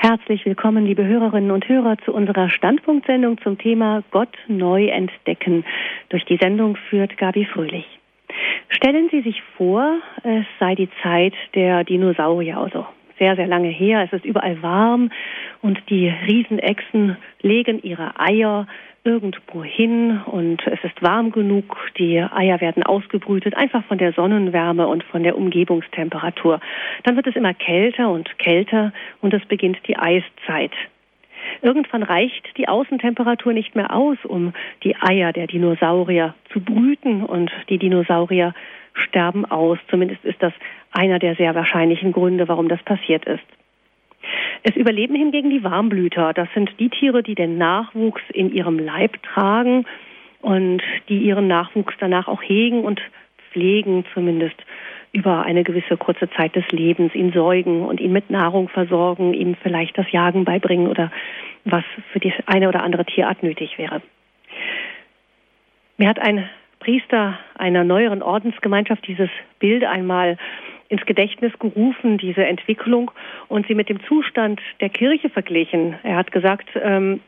Herzlich willkommen, liebe Hörerinnen und Hörer, zu unserer Standpunktsendung zum Thema Gott neu entdecken. Durch die Sendung führt Gabi Fröhlich. Stellen Sie sich vor, es sei die Zeit der Dinosaurier, also sehr, sehr lange her. Es ist überall warm und die Riesenechsen legen ihre Eier irgendwo hin und es ist warm genug. Die Eier werden ausgebrütet, einfach von der Sonnenwärme und von der Umgebungstemperatur. Dann wird es immer kälter und kälter und es beginnt die Eiszeit. Irgendwann reicht die Außentemperatur nicht mehr aus, um die Eier der Dinosaurier zu brüten und die Dinosaurier sterben aus. Zumindest ist das einer der sehr wahrscheinlichen Gründe, warum das passiert ist. Es überleben hingegen die Warmblüter. Das sind die Tiere, die den Nachwuchs in ihrem Leib tragen und die ihren Nachwuchs danach auch hegen und pflegen, zumindest über eine gewisse kurze Zeit des Lebens, ihn säugen und ihn mit Nahrung versorgen, ihm vielleicht das Jagen beibringen oder was für die eine oder andere Tierart nötig wäre. Mir hat ein Priester einer neueren Ordensgemeinschaft dieses Bild einmal ins Gedächtnis gerufen, diese Entwicklung, und sie mit dem Zustand der Kirche verglichen. Er hat gesagt, ähm,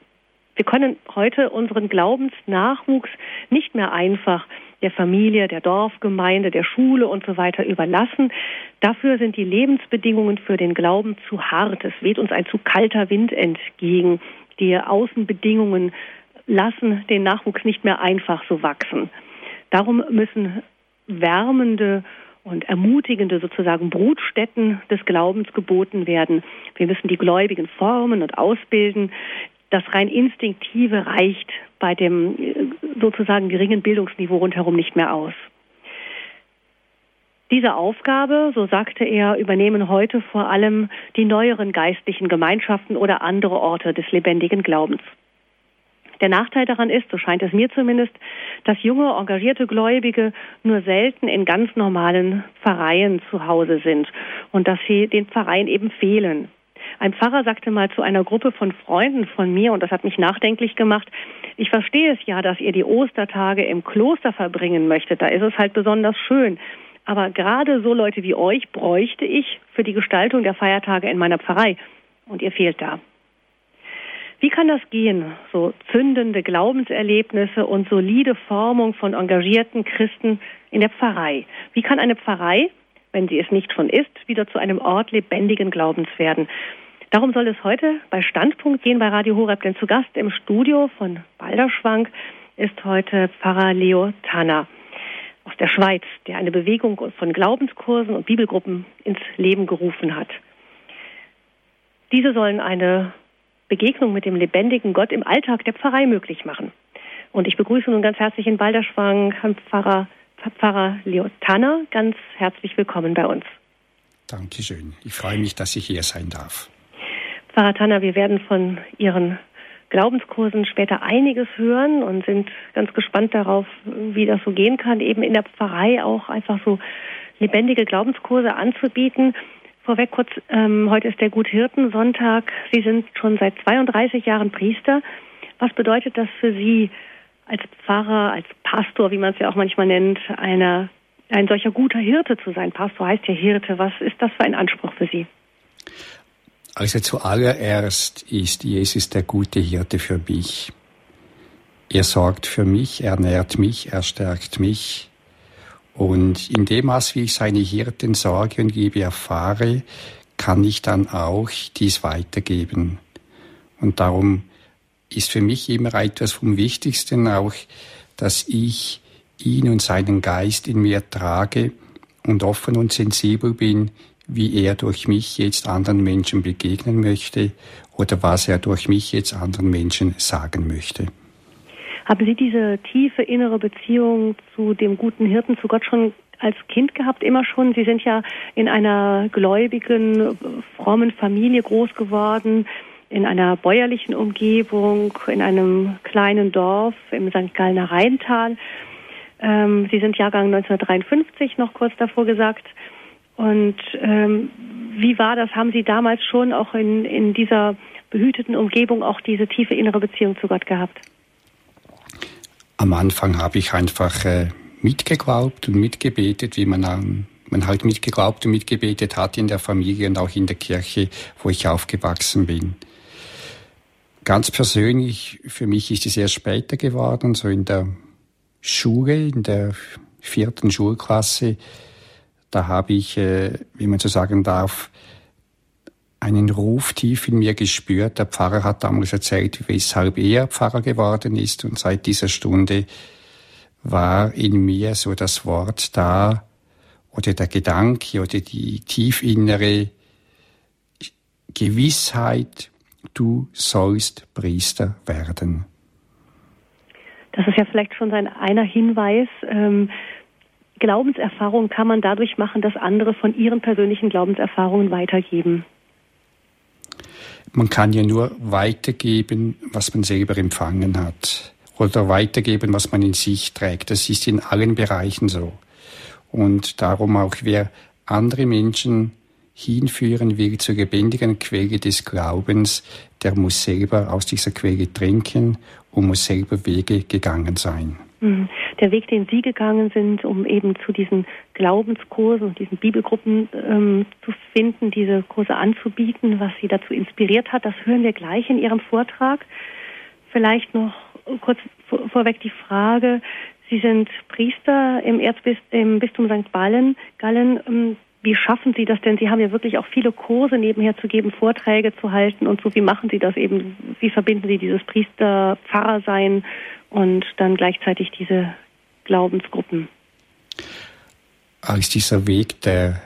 wir können heute unseren Glaubensnachwuchs nicht mehr einfach der Familie, der Dorfgemeinde, der Schule und so weiter überlassen. Dafür sind die Lebensbedingungen für den Glauben zu hart. Es weht uns ein zu kalter Wind entgegen. Die Außenbedingungen lassen den Nachwuchs nicht mehr einfach so wachsen. Darum müssen wärmende und ermutigende sozusagen Brutstätten des Glaubens geboten werden. Wir müssen die Gläubigen formen und ausbilden. Das rein Instinktive reicht bei dem äh, sozusagen geringen Bildungsniveau rundherum nicht mehr aus. Diese Aufgabe, so sagte er, übernehmen heute vor allem die neueren geistlichen Gemeinschaften oder andere Orte des lebendigen Glaubens. Der Nachteil daran ist, so scheint es mir zumindest, dass junge, engagierte Gläubige nur selten in ganz normalen Pfarreien zu Hause sind und dass sie den Pfarreien eben fehlen. Ein Pfarrer sagte mal zu einer Gruppe von Freunden von mir, und das hat mich nachdenklich gemacht, ich verstehe es ja, dass ihr die Ostertage im Kloster verbringen möchtet, da ist es halt besonders schön. Aber gerade so Leute wie euch bräuchte ich für die Gestaltung der Feiertage in meiner Pfarrei. Und ihr fehlt da. Wie kann das gehen? So zündende Glaubenserlebnisse und solide Formung von engagierten Christen in der Pfarrei. Wie kann eine Pfarrei, wenn sie es nicht schon ist, wieder zu einem Ort lebendigen Glaubens werden? Darum soll es heute bei Standpunkt gehen bei Radio Horeb, denn zu Gast im Studio von Balderschwank ist heute Pfarrer Leo Tanner aus der Schweiz, der eine Bewegung von Glaubenskursen und Bibelgruppen ins Leben gerufen hat. Diese sollen eine Begegnung mit dem lebendigen Gott im Alltag der Pfarrei möglich machen. Und ich begrüße nun ganz herzlich in Balderschwang Herrn Pfarrer, Pfarrer Leo Tanner. Ganz herzlich willkommen bei uns. Dankeschön. Ich freue mich, dass ich hier sein darf. Pfarrer Tanner, wir werden von Ihren Glaubenskursen später einiges hören und sind ganz gespannt darauf, wie das so gehen kann, eben in der Pfarrei auch einfach so lebendige Glaubenskurse anzubieten. Vorweg kurz, ähm, heute ist der Guthirten-Sonntag. Sie sind schon seit 32 Jahren Priester. Was bedeutet das für Sie als Pfarrer, als Pastor, wie man es ja auch manchmal nennt, einer, ein solcher guter Hirte zu sein? Pastor heißt ja Hirte. Was ist das für ein Anspruch für Sie? Also zuallererst ist Jesus der gute Hirte für mich. Er sorgt für mich, er nährt mich, er stärkt mich, und in dem Maß, wie ich seine Hirten Sorge und Liebe erfahre, kann ich dann auch dies weitergeben. Und darum ist für mich immer etwas vom Wichtigsten auch, dass ich ihn und seinen Geist in mir trage und offen und sensibel bin, wie er durch mich jetzt anderen Menschen begegnen möchte oder was er durch mich jetzt anderen Menschen sagen möchte. Haben Sie diese tiefe innere Beziehung zu dem guten Hirten, zu Gott schon als Kind gehabt, immer schon? Sie sind ja in einer gläubigen, frommen Familie groß geworden, in einer bäuerlichen Umgebung, in einem kleinen Dorf im St. Gallner Rheintal. Ähm, Sie sind Jahrgang 1953, noch kurz davor gesagt. Und ähm, wie war das? Haben Sie damals schon auch in, in dieser behüteten Umgebung auch diese tiefe innere Beziehung zu Gott gehabt? Am Anfang habe ich einfach äh, mitgeglaubt und mitgebetet, wie man an man halt mitgeglaubt und mitgebetet hat in der Familie und auch in der Kirche, wo ich aufgewachsen bin. Ganz persönlich, für mich ist es erst später geworden, so in der Schule, in der vierten Schulklasse. Da habe ich, äh, wie man so sagen darf, einen Ruf tief in mir gespürt. Der Pfarrer hat damals erzählt, weshalb er Pfarrer geworden ist. Und seit dieser Stunde war in mir so das Wort da oder der Gedanke oder die tiefinnere Gewissheit, du sollst Priester werden. Das ist ja vielleicht schon sein einer Hinweis. Ähm, Glaubenserfahrung kann man dadurch machen, dass andere von ihren persönlichen Glaubenserfahrungen weitergeben. Man kann ja nur weitergeben, was man selber empfangen hat. Oder weitergeben, was man in sich trägt. Das ist in allen Bereichen so. Und darum auch wer andere Menschen hinführen will zur lebendigen Quelle des Glaubens, der muss selber aus dieser Quelle trinken und muss selber Wege gegangen sein. Mhm. Der Weg, den Sie gegangen sind, um eben zu diesen Glaubenskursen und diesen Bibelgruppen ähm, zu finden, diese Kurse anzubieten, was Sie dazu inspiriert hat, das hören wir gleich in Ihrem Vortrag. Vielleicht noch kurz vorweg die Frage, Sie sind Priester im, Bistum St. Gallen. Wie schaffen Sie das denn? Sie haben ja wirklich auch viele Kurse nebenher zu geben, Vorträge zu halten und so. Wie machen Sie das eben? Wie verbinden Sie dieses Priester-Pfarrer-Sein und dann gleichzeitig diese Glaubensgruppen? Als dieser Weg, der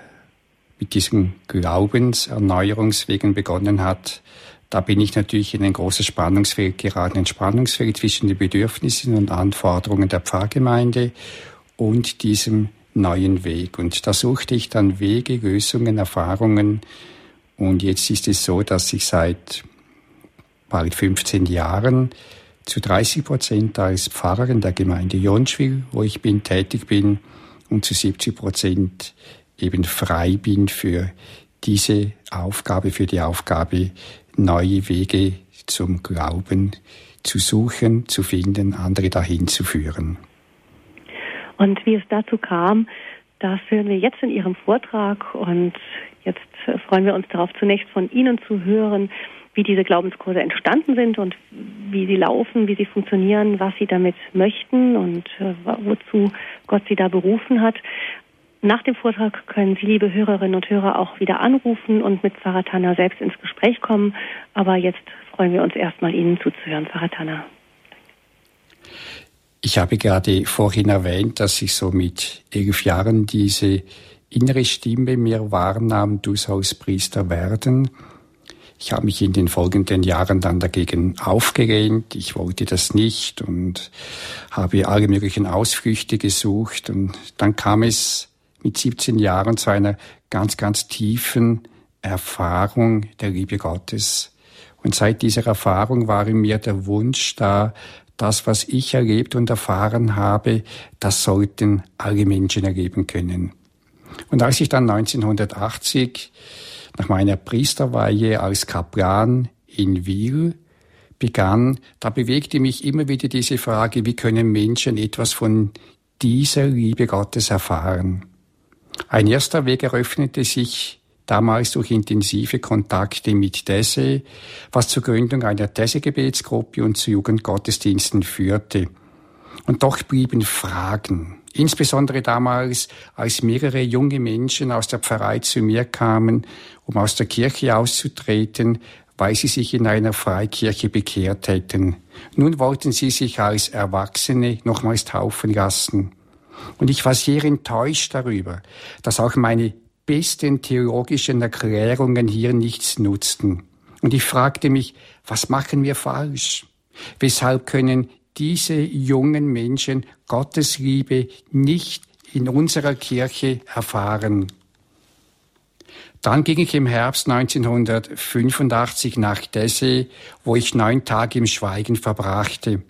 mit diesem Glaubenserneuerungswegen begonnen hat, da bin ich natürlich in ein großes Spannungsfeld geraten, ein Spannungsfeld zwischen den Bedürfnissen und Anforderungen der Pfarrgemeinde und diesem neuen Weg. Und da suchte ich dann Wege, Lösungen, Erfahrungen. Und jetzt ist es so, dass ich seit bald 15 Jahren zu 30 Prozent als Pfarrer in der Gemeinde Jonschwil, wo ich bin, tätig bin, und zu 70 Prozent eben frei bin für diese Aufgabe, für die Aufgabe, neue Wege zum Glauben zu suchen, zu finden, andere dahin zu führen. Und wie es dazu kam, das hören wir jetzt in Ihrem Vortrag und jetzt freuen wir uns darauf, zunächst von Ihnen zu hören, wie diese Glaubenskurse entstanden sind und wie sie laufen, wie sie funktionieren, was Sie damit möchten und äh, wozu Gott Sie da berufen hat. Nach dem Vortrag können Sie, liebe Hörerinnen und Hörer, auch wieder anrufen und mit Tanner selbst ins Gespräch kommen. Aber jetzt freuen wir uns erstmal, Ihnen zuzuhören, Tanner. Ich habe gerade vorhin erwähnt, dass ich so mit elf Jahren diese innere Stimme mir wahrnahm, du sollst Priester werden. Ich habe mich in den folgenden Jahren dann dagegen aufgelehnt. Ich wollte das nicht und habe alle möglichen Ausflüchte gesucht. Und dann kam es mit 17 Jahren zu einer ganz, ganz tiefen Erfahrung der Liebe Gottes. Und seit dieser Erfahrung war in mir der Wunsch da, das, was ich erlebt und erfahren habe, das sollten alle Menschen erleben können. Und als ich dann 1980 nach meiner Priesterweihe als Kaplan in Wiel begann, da bewegte mich immer wieder diese Frage, wie können Menschen etwas von dieser Liebe Gottes erfahren? Ein erster Weg eröffnete sich damals durch intensive Kontakte mit Desse, was zur Gründung einer Desse-Gebetsgruppe und zu Jugendgottesdiensten führte. Und doch blieben Fragen, insbesondere damals, als mehrere junge Menschen aus der Pfarrei zu mir kamen, um aus der Kirche auszutreten, weil sie sich in einer Freikirche bekehrt hätten. Nun wollten sie sich als Erwachsene nochmals taufen lassen. Und ich war sehr enttäuscht darüber, dass auch meine besten theologischen Erklärungen hier nichts nutzten. Und ich fragte mich, was machen wir falsch? Weshalb können diese jungen Menschen Gottes Liebe nicht in unserer Kirche erfahren? Dann ging ich im Herbst 1985 nach Dessau, wo ich neun Tage im Schweigen verbrachte.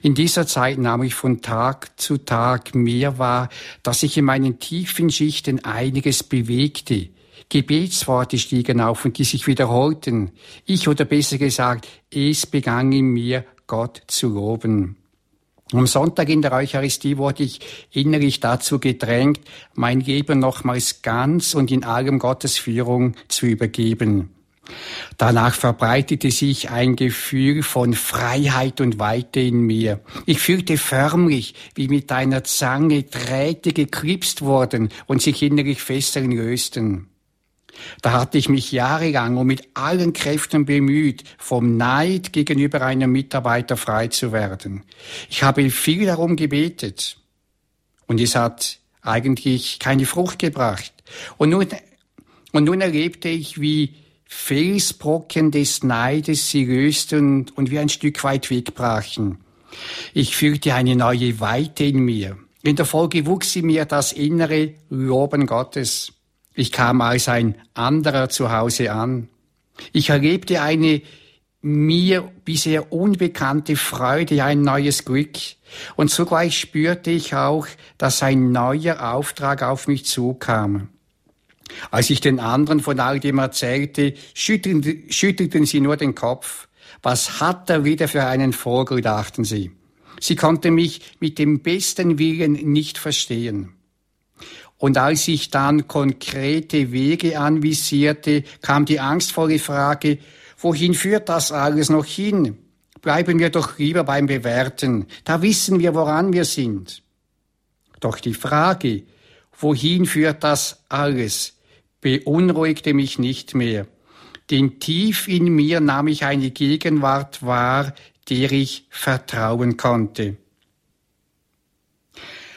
In dieser Zeit nahm ich von Tag zu Tag mehr wahr, dass sich in meinen tiefen Schichten einiges bewegte. Gebetsworte stiegen auf und die sich wiederholten. Ich oder besser gesagt, es begann in mir, Gott zu loben. Am Sonntag in der Eucharistie wurde ich innerlich dazu gedrängt, mein Leben nochmals ganz und in allem Gottes Führung zu übergeben. Danach verbreitete sich ein Gefühl von Freiheit und Weite in mir. Ich fühlte förmlich, wie mit einer Zange Drähte geklipst wurden und sich innerlich Fesseln lösten. Da hatte ich mich jahrelang und mit allen Kräften bemüht, vom Neid gegenüber einem Mitarbeiter frei zu werden. Ich habe viel darum gebetet und es hat eigentlich keine Frucht gebracht. Und nun, und nun erlebte ich, wie Felsbrocken des Neides sie lösten und wie ein Stück weit wegbrachen. Ich fühlte eine neue Weite in mir. In der Folge wuchs in mir das innere Loben Gottes. Ich kam als ein anderer zu Hause an. Ich erlebte eine mir bisher unbekannte Freude, ein neues Glück. Und zugleich spürte ich auch, dass ein neuer Auftrag auf mich zukam. Als ich den anderen von all dem erzählte, schüttelten, schüttelten sie nur den Kopf. Was hat er wieder für einen Vogel, dachten sie. Sie konnten mich mit dem besten Willen nicht verstehen. Und als ich dann konkrete Wege anvisierte, kam die angstvolle Frage, wohin führt das alles noch hin? Bleiben wir doch lieber beim Bewerten. Da wissen wir, woran wir sind. Doch die Frage, wohin führt das alles, beunruhigte mich nicht mehr. Denn tief in mir nahm ich eine Gegenwart wahr, der ich vertrauen konnte.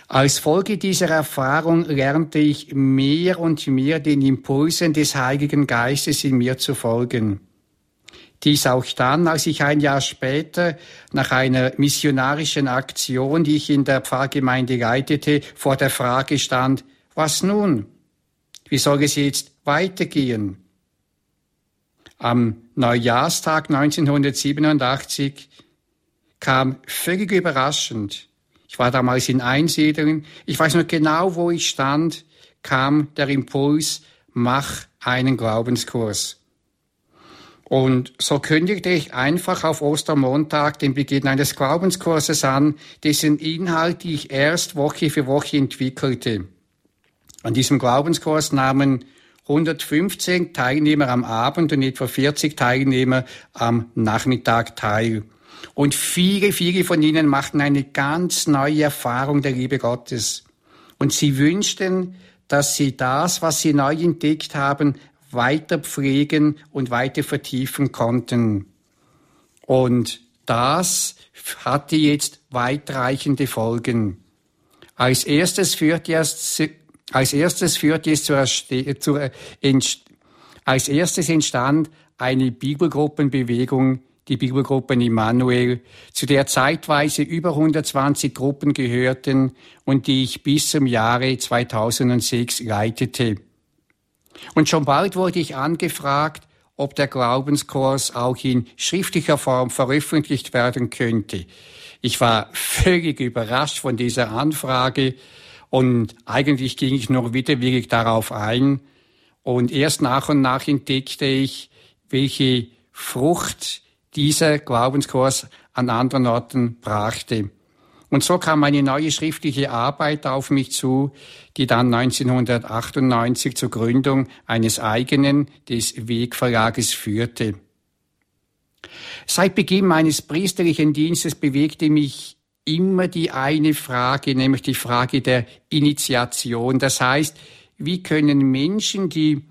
Als Folge dieser Erfahrung lernte ich mehr und mehr den Impulsen des Heiligen Geistes in mir zu folgen. Dies auch dann, als ich ein Jahr später nach einer missionarischen Aktion, die ich in der Pfarrgemeinde leitete, vor der Frage stand, was nun? Wie soll es jetzt weitergehen? Am Neujahrstag 1987 kam völlig überraschend ich war damals in Einsiedlung. Ich weiß noch genau, wo ich stand, kam der Impuls, mach einen Glaubenskurs. Und so kündigte ich einfach auf Ostermontag den Beginn eines Glaubenskurses an, dessen Inhalt ich erst Woche für Woche entwickelte. An diesem Glaubenskurs nahmen 115 Teilnehmer am Abend und etwa 40 Teilnehmer am Nachmittag teil. Und viele, viele von ihnen machten eine ganz neue Erfahrung der Liebe Gottes. Und sie wünschten, dass sie das, was sie neu entdeckt haben, weiter pflegen und weiter vertiefen konnten. Und das hatte jetzt weitreichende Folgen. Als erstes führte es, als erstes führte es zur, zur, als erstes entstand eine Bibelgruppenbewegung die Bibelgruppen Immanuel, zu der zeitweise über 120 Gruppen gehörten und die ich bis zum Jahre 2006 leitete. Und schon bald wurde ich angefragt, ob der Glaubenskurs auch in schriftlicher Form veröffentlicht werden könnte. Ich war völlig überrascht von dieser Anfrage und eigentlich ging ich nur widerwillig darauf ein. Und erst nach und nach entdeckte ich, welche Frucht dieser Glaubenskurs an anderen Orten brachte. Und so kam eine neue schriftliche Arbeit auf mich zu, die dann 1998 zur Gründung eines eigenen, des Wegverlages führte. Seit Beginn meines priesterlichen Dienstes bewegte mich immer die eine Frage, nämlich die Frage der Initiation. Das heißt, wie können Menschen, die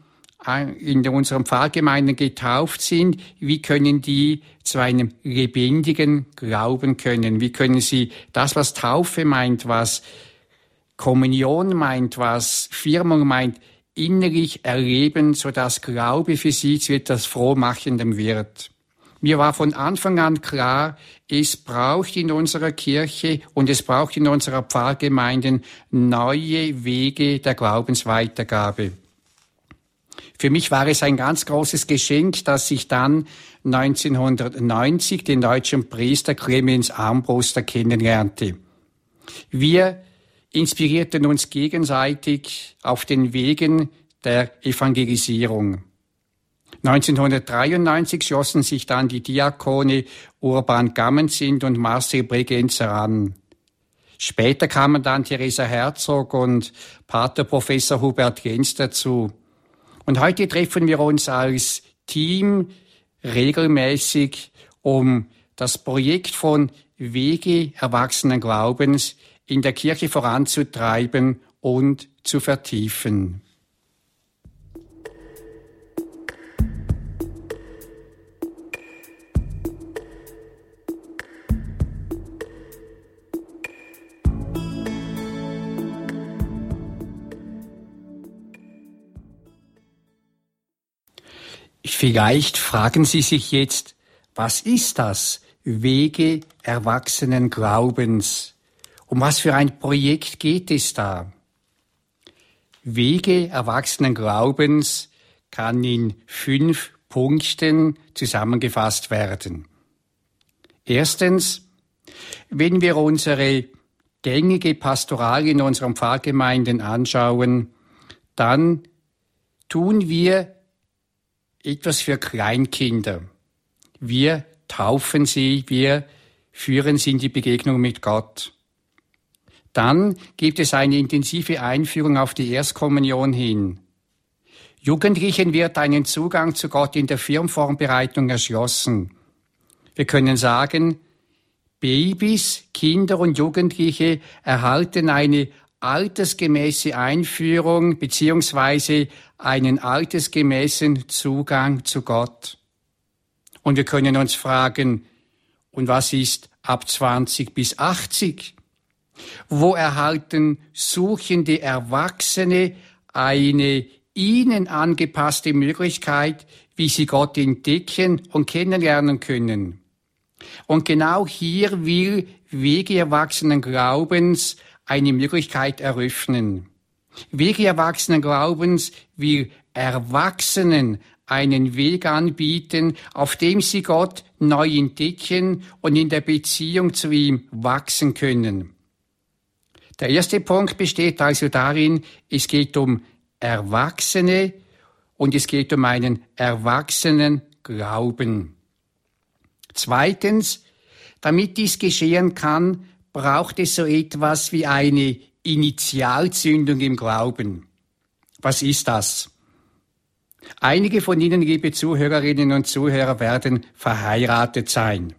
in unseren Pfarrgemeinden getauft sind, wie können die zu einem lebendigen Glauben können? Wie können sie das, was Taufe meint, was Kommunion meint, was Firmung meint, innerlich erleben, so dass Glaube für sie zu etwas Frohmachendem wird? Mir war von Anfang an klar, es braucht in unserer Kirche und es braucht in unserer Pfarrgemeinden neue Wege der Glaubensweitergabe. Für mich war es ein ganz großes Geschenk, dass ich dann 1990 den deutschen Priester Clemens Armbruster kennenlernte. Wir inspirierten uns gegenseitig auf den Wegen der Evangelisierung. 1993 schlossen sich dann die Diakone Urban Gammensind und Marcel Bregenzer an. Später kamen dann Theresa Herzog und Pater Professor Hubert Jens dazu. Und heute treffen wir uns als Team regelmäßig, um das Projekt von Wege erwachsenen Glaubens in der Kirche voranzutreiben und zu vertiefen. Vielleicht fragen Sie sich jetzt, was ist das? Wege erwachsenen Glaubens. Um was für ein Projekt geht es da? Wege erwachsenen Glaubens kann in fünf Punkten zusammengefasst werden. Erstens, wenn wir unsere gängige Pastoral in unseren Pfarrgemeinden anschauen, dann tun wir etwas für Kleinkinder. Wir taufen sie, wir führen sie in die Begegnung mit Gott. Dann gibt es eine intensive Einführung auf die Erstkommunion hin. Jugendlichen wird einen Zugang zu Gott in der Firmvorbereitung erschlossen. Wir können sagen, Babys, Kinder und Jugendliche erhalten eine altersgemäße Einführung beziehungsweise einen altersgemäßen Zugang zu Gott. Und wir können uns fragen, und was ist ab 20 bis 80? Wo erhalten suchende Erwachsene eine ihnen angepasste Möglichkeit, wie sie Gott entdecken und kennenlernen können? Und genau hier will Wege erwachsenen Glaubens eine Möglichkeit eröffnen. Wege erwachsenen Glaubens will Erwachsenen einen Weg anbieten, auf dem sie Gott neu entdecken und in der Beziehung zu ihm wachsen können. Der erste Punkt besteht also darin, es geht um Erwachsene und es geht um einen erwachsenen Glauben. Zweitens, damit dies geschehen kann, braucht es so etwas wie eine Initialzündung im Glauben. Was ist das? Einige von Ihnen, liebe Zuhörerinnen und Zuhörer, werden verheiratet sein.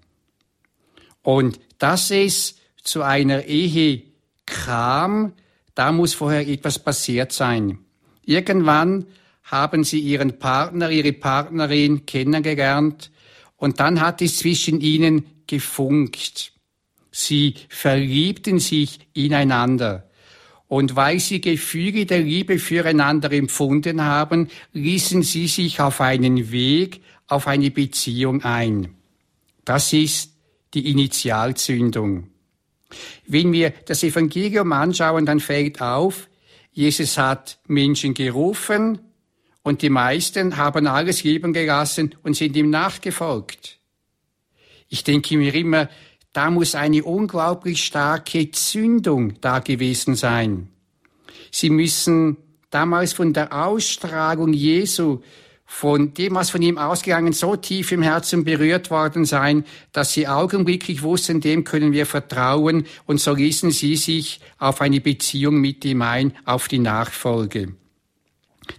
Und dass es zu einer Ehe kam, da muss vorher etwas passiert sein. Irgendwann haben Sie Ihren Partner, Ihre Partnerin kennengelernt und dann hat es zwischen Ihnen gefunkt. Sie verliebten sich ineinander. Und weil sie Gefühle der Liebe füreinander empfunden haben, ließen sie sich auf einen Weg, auf eine Beziehung ein. Das ist die Initialzündung. Wenn wir das Evangelium anschauen, dann fällt auf, Jesus hat Menschen gerufen und die meisten haben alles lieben gelassen und sind ihm nachgefolgt. Ich denke mir immer, da muss eine unglaublich starke Zündung da gewesen sein. Sie müssen damals von der Ausstrahlung Jesu, von dem, was von ihm ausgegangen, so tief im Herzen berührt worden sein, dass sie augenblicklich wussten, dem können wir vertrauen, und so ließen sie sich auf eine Beziehung mit ihm ein, auf die Nachfolge.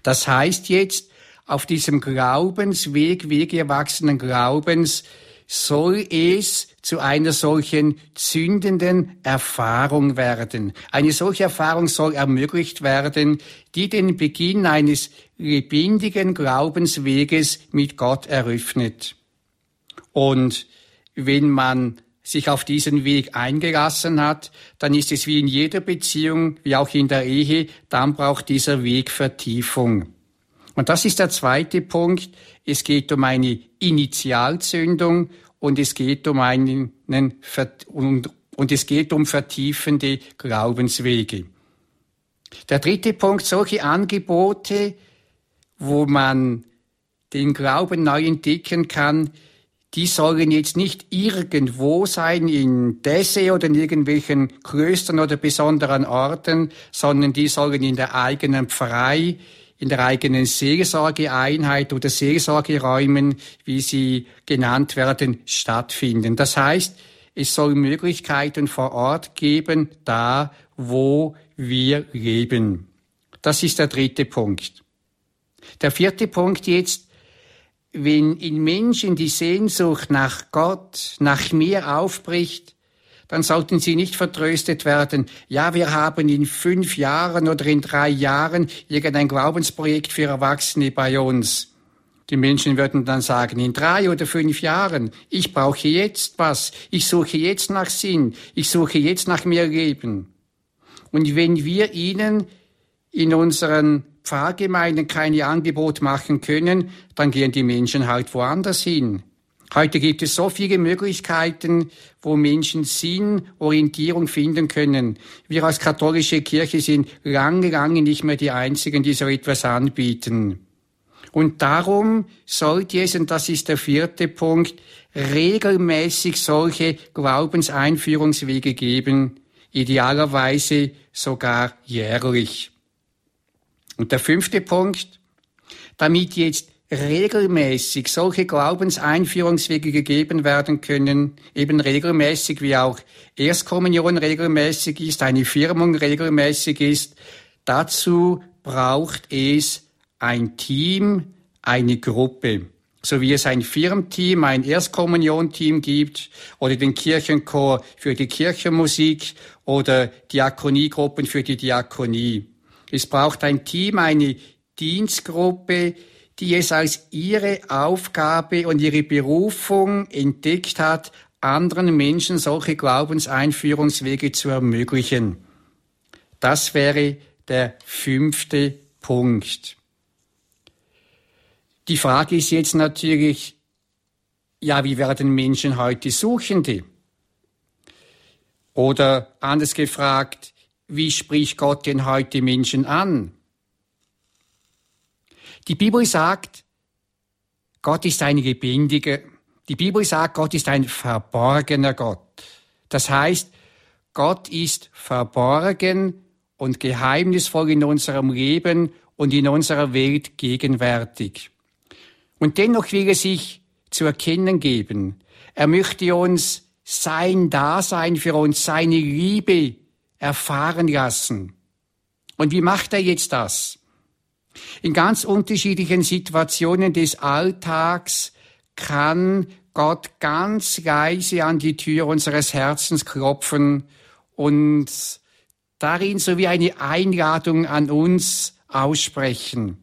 Das heißt jetzt, auf diesem Glaubensweg, Weg erwachsenen Glaubens, soll es zu einer solchen zündenden Erfahrung werden. Eine solche Erfahrung soll ermöglicht werden, die den Beginn eines lebendigen Glaubensweges mit Gott eröffnet. Und wenn man sich auf diesen Weg eingelassen hat, dann ist es wie in jeder Beziehung, wie auch in der Ehe, dann braucht dieser Weg Vertiefung. Und das ist der zweite Punkt. Es geht um eine Initialzündung und es geht um einen und, und es geht um vertiefende Glaubenswege. Der dritte Punkt, solche Angebote, wo man den Glauben neu entdecken kann, die sollen jetzt nicht irgendwo sein, in Desse oder in irgendwelchen Klöstern oder besonderen Orten, sondern die sollen in der eigenen Pfarrei, in der eigenen Seelsorgeeinheit oder Seelsorgeräumen, wie sie genannt werden, stattfinden. Das heißt, es soll Möglichkeiten vor Ort geben, da wo wir leben. Das ist der dritte Punkt. Der vierte Punkt jetzt, wenn in Menschen die Sehnsucht nach Gott, nach mir aufbricht, dann sollten sie nicht vertröstet werden, ja, wir haben in fünf Jahren oder in drei Jahren irgendein Glaubensprojekt für Erwachsene bei uns. Die Menschen würden dann sagen, in drei oder fünf Jahren, ich brauche jetzt was, ich suche jetzt nach Sinn, ich suche jetzt nach mehr Leben. Und wenn wir ihnen in unseren Pfarrgemeinden keine Angebot machen können, dann gehen die Menschen halt woanders hin. Heute gibt es so viele Möglichkeiten, wo Menschen Sinn, Orientierung finden können. Wir als katholische Kirche sind lange, lange nicht mehr die Einzigen, die so etwas anbieten. Und darum sollte es, und das ist der vierte Punkt, regelmäßig solche Glaubenseinführungswege geben, idealerweise sogar jährlich. Und der fünfte Punkt, damit jetzt regelmäßig solche Glaubenseinführungswege gegeben werden können, eben regelmäßig wie auch Erstkommunion regelmäßig ist, eine Firmung regelmäßig ist. Dazu braucht es ein Team, eine Gruppe. So wie es ein Firmteam, ein Erstkommunionteam gibt oder den Kirchenchor für die Kirchenmusik oder Diakoniegruppen für die Diakonie. Es braucht ein Team, eine Dienstgruppe, die es als ihre Aufgabe und ihre Berufung entdeckt hat, anderen Menschen solche Glaubenseinführungswege zu ermöglichen. Das wäre der fünfte Punkt. Die Frage ist jetzt natürlich, ja, wie werden Menschen heute Suchende? Oder anders gefragt, wie spricht Gott denn heute Menschen an? Die Bibel sagt, Gott ist ein lebendiger, die Bibel sagt, Gott ist ein verborgener Gott. Das heißt, Gott ist verborgen und geheimnisvoll in unserem Leben und in unserer Welt gegenwärtig. Und dennoch will er sich zu erkennen geben. Er möchte uns sein Dasein für uns, seine Liebe erfahren lassen. Und wie macht er jetzt das? In ganz unterschiedlichen Situationen des Alltags kann Gott ganz leise an die Tür unseres Herzens klopfen und darin so wie eine Einladung an uns aussprechen.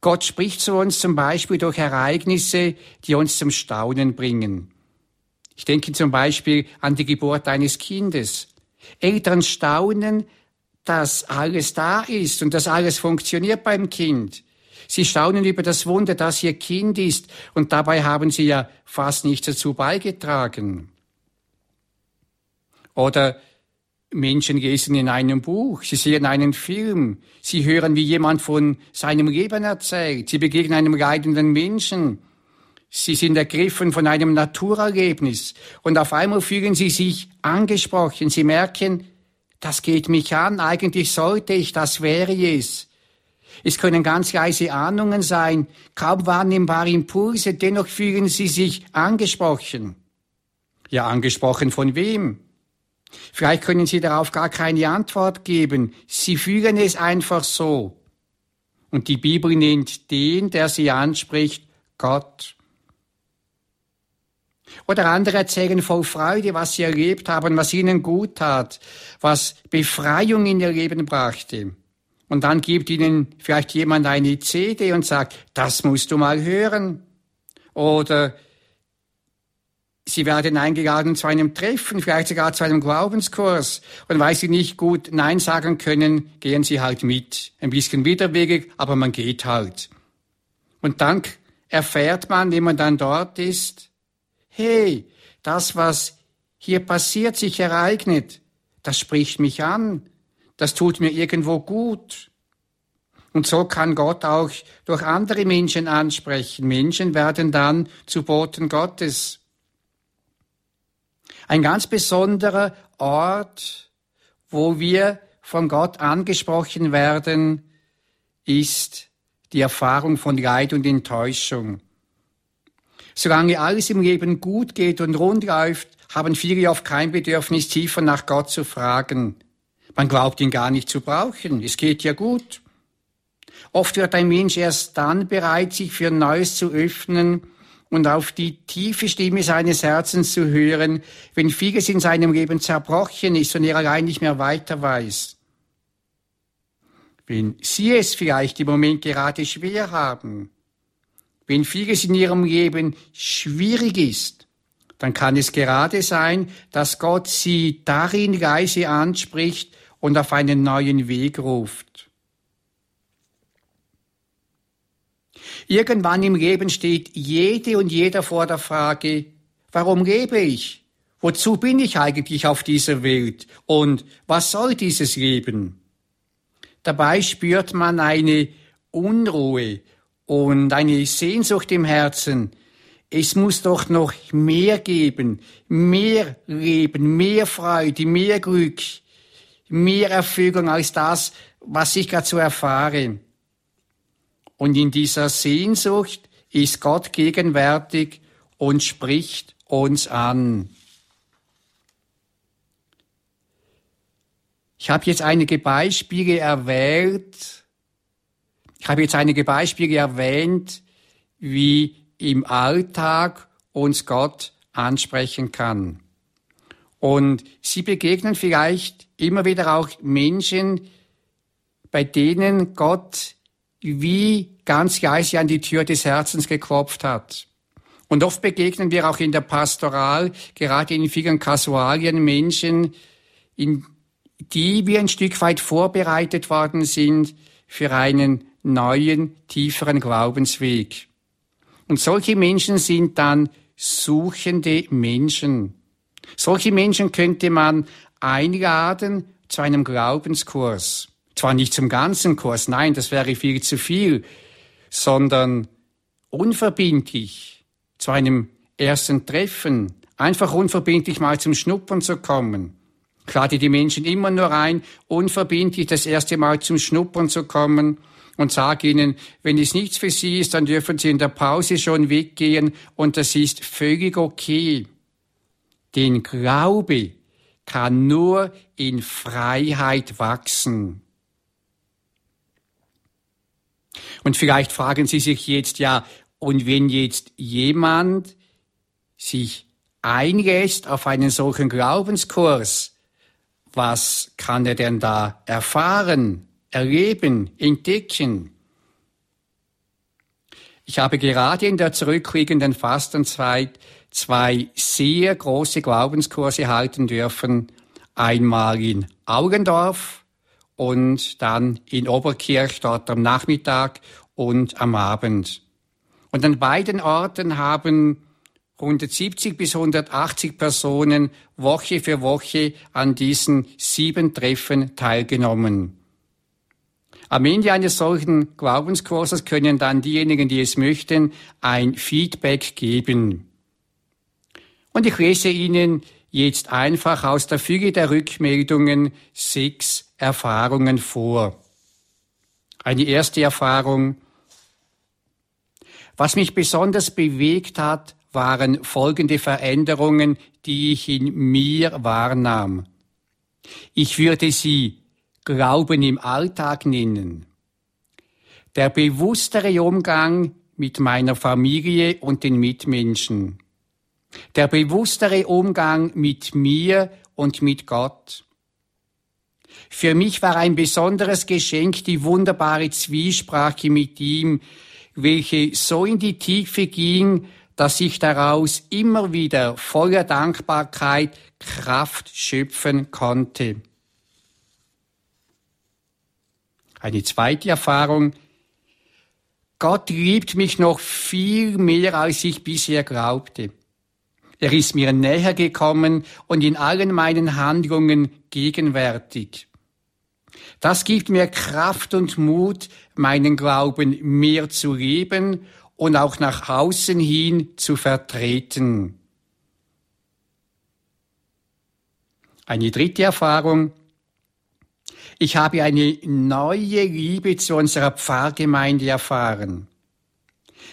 Gott spricht zu uns zum Beispiel durch Ereignisse, die uns zum Staunen bringen. Ich denke zum Beispiel an die Geburt eines Kindes. Eltern staunen, dass alles da ist und dass alles funktioniert beim Kind. Sie staunen über das Wunder, dass ihr Kind ist, und dabei haben sie ja fast nichts dazu beigetragen. Oder Menschen lesen in einem Buch, sie sehen einen Film, sie hören, wie jemand von seinem Leben erzählt, sie begegnen einem leidenden Menschen, sie sind ergriffen von einem Naturerlebnis und auf einmal fühlen sie sich angesprochen, sie merken, das geht mich an, eigentlich sollte ich, das wäre es. Es können ganz leise Ahnungen sein, kaum wahrnehmbare Impulse, dennoch fühlen sie sich angesprochen. Ja, angesprochen von wem? Vielleicht können Sie darauf gar keine Antwort geben. Sie fühlen es einfach so. Und die Bibel nennt den, der sie anspricht, Gott. Oder andere erzählen voll Freude, was sie erlebt haben, was ihnen gut tat, was Befreiung in ihr Leben brachte. Und dann gibt ihnen vielleicht jemand eine CD und sagt, das musst du mal hören. Oder sie werden eingeladen zu einem Treffen, vielleicht sogar zu einem Glaubenskurs. Und weil sie nicht gut Nein sagen können, gehen sie halt mit. Ein bisschen widerwegig, aber man geht halt. Und dann erfährt man, wenn man dann dort ist, hey, das, was hier passiert, sich ereignet, das spricht mich an, das tut mir irgendwo gut. Und so kann Gott auch durch andere Menschen ansprechen. Menschen werden dann zu Boten Gottes. Ein ganz besonderer Ort, wo wir von Gott angesprochen werden, ist die Erfahrung von Leid und Enttäuschung. Solange alles im Leben gut geht und rund läuft, haben viele oft kein Bedürfnis, tiefer nach Gott zu fragen. Man glaubt ihn gar nicht zu brauchen. Es geht ja gut. Oft wird ein Mensch erst dann bereit, sich für Neues zu öffnen und auf die tiefe Stimme seines Herzens zu hören, wenn vieles in seinem Leben zerbrochen ist und er allein nicht mehr weiter weiß. Wenn Sie es vielleicht im Moment gerade schwer haben, wenn vieles in Ihrem Leben schwierig ist, dann kann es gerade sein, dass Gott Sie darin leise anspricht und auf einen neuen Weg ruft. Irgendwann im Leben steht jede und jeder vor der Frage, warum lebe ich? Wozu bin ich eigentlich auf dieser Welt? Und was soll dieses Leben? Dabei spürt man eine Unruhe und eine Sehnsucht im Herzen. Es muss doch noch mehr geben, mehr Leben, mehr Freude, mehr Glück, mehr Erfüllung als das, was ich gerade so erfahre. Und in dieser Sehnsucht ist Gott gegenwärtig und spricht uns an. Ich habe jetzt einige Beispiele erwählt. Ich habe jetzt einige Beispiele erwähnt, wie im Alltag uns Gott ansprechen kann. Und Sie begegnen vielleicht immer wieder auch Menschen, bei denen Gott wie ganz leise an die Tür des Herzens geklopft hat. Und oft begegnen wir auch in der Pastoral, gerade in vielen Kasualien, Menschen, in die wie ein Stück weit vorbereitet worden sind für einen neuen, tieferen Glaubensweg. Und solche Menschen sind dann suchende Menschen. Solche Menschen könnte man einladen zu einem Glaubenskurs. Zwar nicht zum ganzen Kurs, nein, das wäre viel zu viel, sondern unverbindlich zu einem ersten Treffen, einfach unverbindlich mal zum Schnuppern zu kommen ich lade die Menschen immer nur ein, unverbindlich das erste Mal zum Schnuppern zu kommen und sage ihnen, wenn es nichts für sie ist, dann dürfen sie in der Pause schon weggehen und das ist völlig okay. Den Glaube kann nur in Freiheit wachsen. Und vielleicht fragen Sie sich jetzt ja, und wenn jetzt jemand sich einlässt auf einen solchen Glaubenskurs, was kann er denn da erfahren, erleben, entdecken? Ich habe gerade in der zurückliegenden Fastenzeit zwei sehr große Glaubenskurse halten dürfen. Einmal in Augendorf und dann in Oberkirch dort am Nachmittag und am Abend. Und an beiden Orten haben 170 bis 180 Personen Woche für Woche an diesen sieben Treffen teilgenommen. Am Ende eines solchen Glaubenskurses können dann diejenigen, die es möchten, ein Feedback geben. Und ich lese Ihnen jetzt einfach aus der Füge der Rückmeldungen sechs Erfahrungen vor. Eine erste Erfahrung. Was mich besonders bewegt hat, waren folgende Veränderungen, die ich in mir wahrnahm. Ich würde sie Glauben im Alltag nennen. Der bewusstere Umgang mit meiner Familie und den Mitmenschen. Der bewusstere Umgang mit mir und mit Gott. Für mich war ein besonderes Geschenk die wunderbare Zwiesprache mit ihm, welche so in die Tiefe ging, dass ich daraus immer wieder voller Dankbarkeit Kraft schöpfen konnte. Eine zweite Erfahrung. Gott liebt mich noch viel mehr, als ich bisher glaubte. Er ist mir näher gekommen und in allen meinen Handlungen gegenwärtig. Das gibt mir Kraft und Mut, meinen Glauben mehr zu leben und auch nach außen hin zu vertreten. Eine dritte Erfahrung. Ich habe eine neue Liebe zu unserer Pfarrgemeinde erfahren.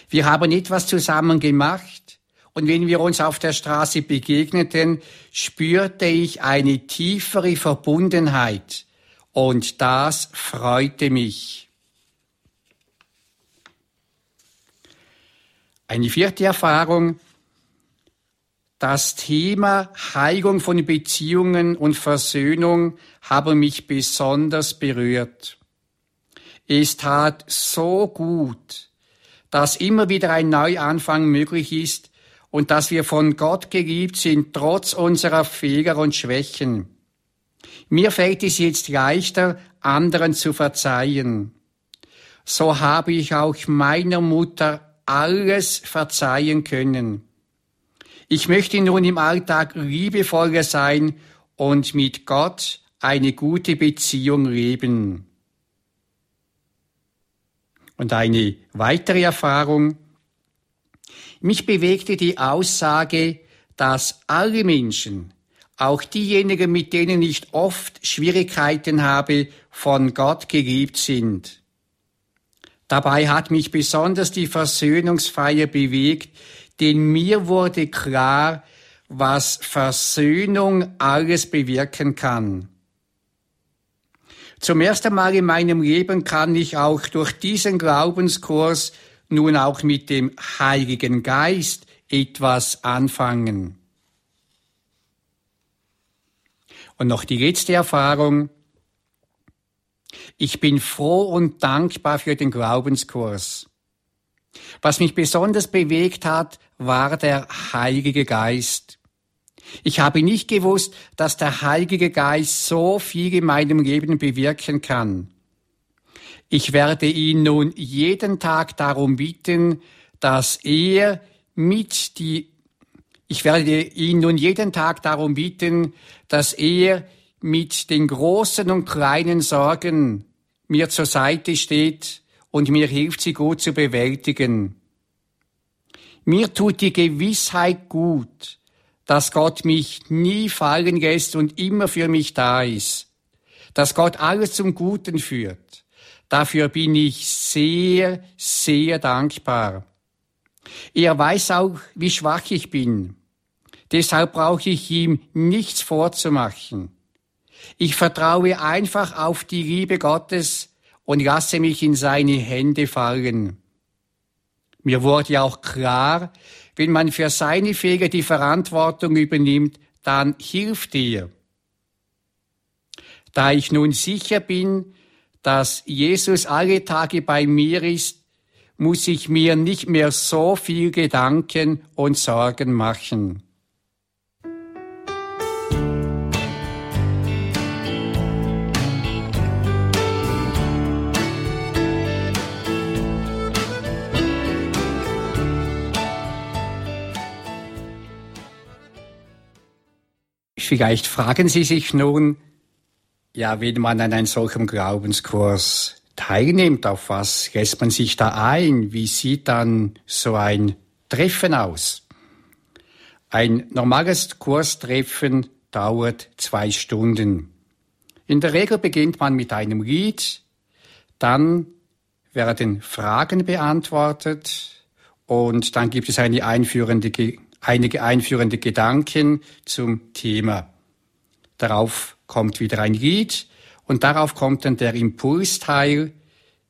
Wir haben etwas zusammen gemacht und wenn wir uns auf der Straße begegneten, spürte ich eine tiefere Verbundenheit und das freute mich. Eine vierte Erfahrung, das Thema Heilung von Beziehungen und Versöhnung habe mich besonders berührt. Es tat so gut, dass immer wieder ein Neuanfang möglich ist und dass wir von Gott geliebt sind, trotz unserer Fehler und Schwächen. Mir fällt es jetzt leichter, anderen zu verzeihen. So habe ich auch meiner Mutter alles verzeihen können. Ich möchte nun im Alltag liebevoller sein und mit Gott eine gute Beziehung leben. Und eine weitere Erfahrung. Mich bewegte die Aussage, dass alle Menschen, auch diejenigen, mit denen ich oft Schwierigkeiten habe, von Gott geliebt sind. Dabei hat mich besonders die Versöhnungsfeier bewegt, denn mir wurde klar, was Versöhnung alles bewirken kann. Zum ersten Mal in meinem Leben kann ich auch durch diesen Glaubenskurs nun auch mit dem Heiligen Geist etwas anfangen. Und noch die letzte Erfahrung. Ich bin froh und dankbar für den Glaubenskurs. Was mich besonders bewegt hat, war der Heilige Geist. Ich habe nicht gewusst, dass der Heilige Geist so viel in meinem Leben bewirken kann. Ich werde ihn nun jeden Tag darum bitten, dass er mit die, ich werde ihn nun jeden Tag darum bitten, dass er mit den großen und kleinen Sorgen mir zur Seite steht und mir hilft, sie gut zu bewältigen. Mir tut die Gewissheit gut, dass Gott mich nie fallen lässt und immer für mich da ist, dass Gott alles zum Guten führt. Dafür bin ich sehr, sehr dankbar. Er weiß auch, wie schwach ich bin. Deshalb brauche ich ihm nichts vorzumachen. Ich vertraue einfach auf die Liebe Gottes und lasse mich in seine Hände fallen. Mir wurde auch klar, wenn man für seine Fehler die Verantwortung übernimmt, dann hilft er. Da ich nun sicher bin, dass Jesus alle Tage bei mir ist, muss ich mir nicht mehr so viel Gedanken und Sorgen machen. Vielleicht fragen Sie sich nun, ja, wenn man an einem solchen Glaubenskurs teilnimmt, auf was lässt man sich da ein? Wie sieht dann so ein Treffen aus? Ein normales Kurstreffen dauert zwei Stunden. In der Regel beginnt man mit einem Lied, dann werden Fragen beantwortet und dann gibt es eine einführende einige einführende Gedanken zum Thema. Darauf kommt wieder ein Lied und darauf kommt dann der Impulsteil,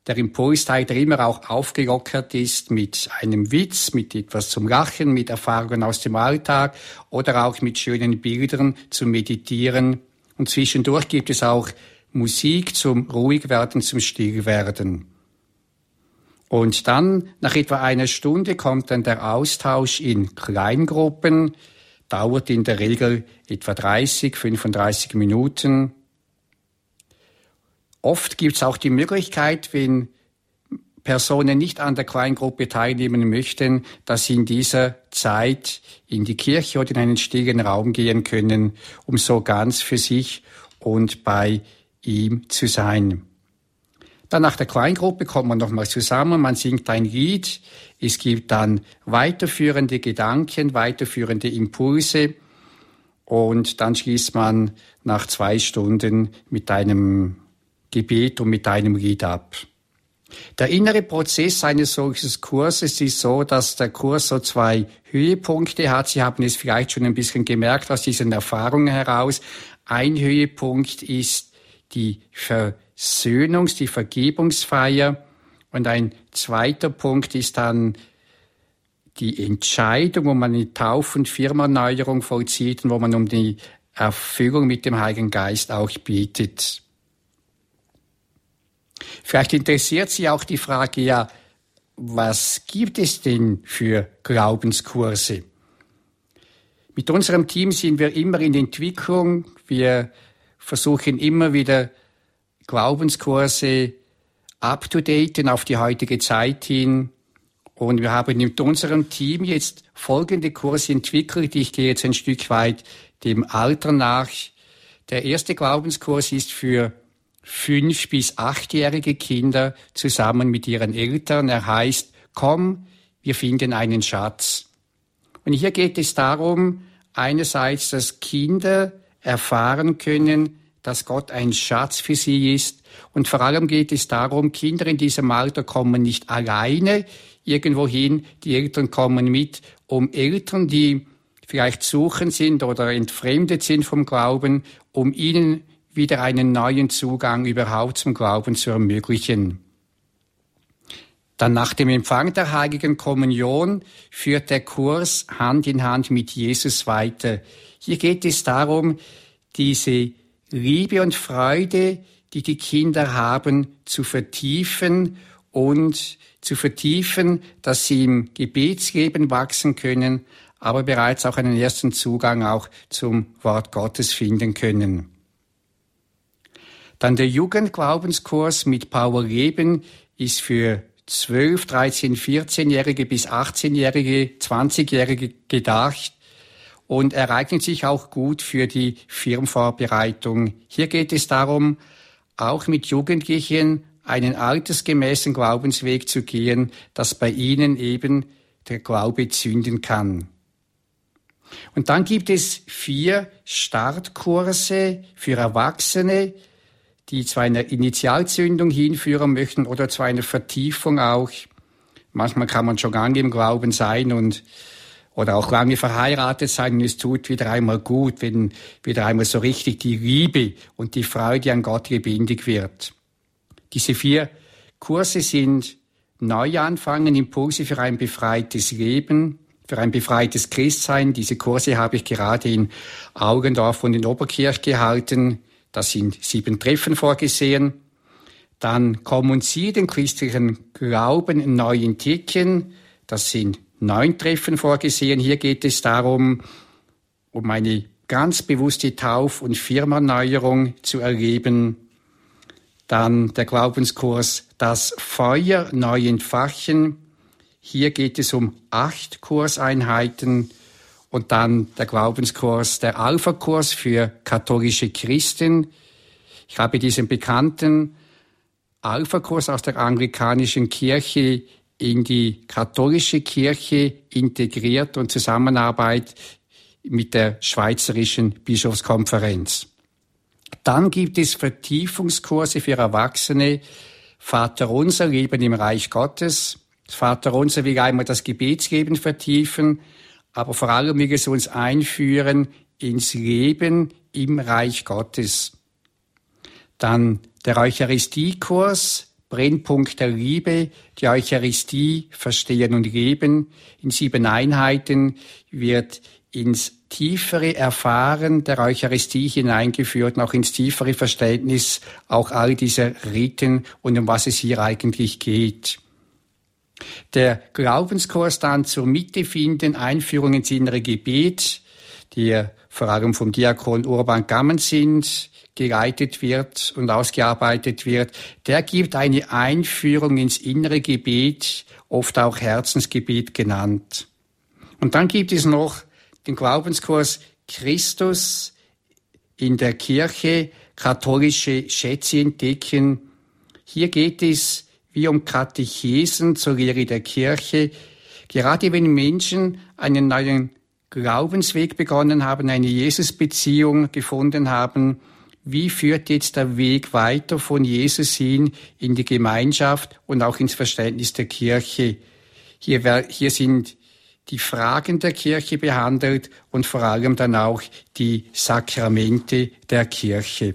der Impulsteil, der immer auch aufgelockert ist mit einem Witz, mit etwas zum Lachen, mit Erfahrungen aus dem Alltag oder auch mit schönen Bildern zum Meditieren. Und zwischendurch gibt es auch Musik zum Ruhigwerden, zum Stillwerden. Und dann, nach etwa einer Stunde, kommt dann der Austausch in Kleingruppen, dauert in der Regel etwa 30, 35 Minuten. Oft gibt es auch die Möglichkeit, wenn Personen nicht an der Kleingruppe teilnehmen möchten, dass sie in dieser Zeit in die Kirche oder in einen stillen Raum gehen können, um so ganz für sich und bei ihm zu sein. Dann nach der Kleingruppe kommt man nochmal zusammen, man singt ein Lied, es gibt dann weiterführende Gedanken, weiterführende Impulse und dann schließt man nach zwei Stunden mit einem Gebet und mit einem Lied ab. Der innere Prozess eines solchen Kurses ist so, dass der Kurs so zwei Höhepunkte hat. Sie haben es vielleicht schon ein bisschen gemerkt aus diesen Erfahrungen heraus. Ein Höhepunkt ist die Versöhnungs-, die Vergebungsfeier. Und ein zweiter Punkt ist dann die Entscheidung, wo man eine Tauf- und Firmerneuerung vollzieht und wo man um die Erfüllung mit dem Heiligen Geist auch bietet. Vielleicht interessiert Sie auch die Frage, ja, was gibt es denn für Glaubenskurse? Mit unserem Team sind wir immer in Entwicklung. Wir versuchen immer wieder Glaubenskurse up-to-date auf die heutige Zeit hin. Und wir haben mit unserem Team jetzt folgende Kurse entwickelt. Ich gehe jetzt ein Stück weit dem Alter nach. Der erste Glaubenskurs ist für fünf bis achtjährige Kinder zusammen mit ihren Eltern. Er heißt, komm, wir finden einen Schatz. Und hier geht es darum, einerseits, dass Kinder erfahren können, dass Gott ein Schatz für sie ist. Und vor allem geht es darum, Kinder in diesem Alter kommen nicht alleine irgendwo hin, die Eltern kommen mit, um Eltern, die vielleicht suchen sind oder entfremdet sind vom Glauben, um ihnen wieder einen neuen Zugang überhaupt zum Glauben zu ermöglichen. Dann nach dem Empfang der heiligen Kommunion führt der Kurs Hand in Hand mit Jesus weiter. Hier geht es darum, diese Liebe und Freude, die die Kinder haben, zu vertiefen und zu vertiefen, dass sie im Gebetsleben wachsen können, aber bereits auch einen ersten Zugang auch zum Wort Gottes finden können. Dann der Jugendglaubenskurs mit Power Leben ist für 12, 13, 14-Jährige bis 18-Jährige, 20-Jährige gedacht und ereignet sich auch gut für die Firmenvorbereitung. Hier geht es darum, auch mit Jugendlichen einen altersgemäßen Glaubensweg zu gehen, dass bei ihnen eben der Glaube zünden kann. Und dann gibt es vier Startkurse für Erwachsene, die zu einer Initialzündung hinführen möchten oder zu einer Vertiefung auch. Manchmal kann man schon lange im Glauben sein und oder auch lange verheiratet sein und es tut wieder einmal gut, wenn wieder einmal so richtig die Liebe und die Freude an Gott lebendig wird. Diese vier Kurse sind Neuanfangen, Impulse für ein befreites Leben, für ein befreites Christsein. Diese Kurse habe ich gerade in Augendorf und in Oberkirch gehalten. Da sind sieben Treffen vorgesehen. Dann kommen Sie den christlichen Glauben neu entdecken. Das sind neun Treffen vorgesehen. Hier geht es darum, um eine ganz bewusste Tauf- und Firmerneuerung zu erleben. Dann der Glaubenskurs Das Feuer neu entfachen. Hier geht es um acht Kurseinheiten und dann der Glaubenskurs, der Alpha-Kurs für katholische Christen. Ich habe diesen bekannten Alpha-Kurs aus der anglikanischen Kirche in die katholische Kirche integriert und Zusammenarbeit mit der Schweizerischen Bischofskonferenz. Dann gibt es Vertiefungskurse für Erwachsene, Vater unser Leben im Reich Gottes. Vater unser will einmal das Gebetsleben vertiefen, aber vor allem will es uns einführen ins Leben im Reich Gottes. Dann der Eucharistiekurs, Brennpunkt der Liebe, die Eucharistie verstehen und leben. In sieben Einheiten wird ins tiefere Erfahren der Eucharistie hineingeführt, auch ins tiefere Verständnis auch all dieser Riten und um was es hier eigentlich geht. Der Glaubenskurs dann zur Mitte finden, Einführung ins innere Gebet, die vor allem vom Diakon Urban Gammen sind, geleitet wird und ausgearbeitet wird, der gibt eine Einführung ins innere Gebet, oft auch Herzensgebet genannt. Und dann gibt es noch den Glaubenskurs Christus in der Kirche, katholische Schätze entdecken. Hier geht es wie um Katechesen zur Lehre der Kirche. Gerade wenn Menschen einen neuen Glaubensweg begonnen haben, eine Jesusbeziehung gefunden haben, wie führt jetzt der Weg weiter von Jesus hin in die Gemeinschaft und auch ins Verständnis der Kirche. Hier, hier sind die Fragen der Kirche behandelt und vor allem dann auch die Sakramente der Kirche.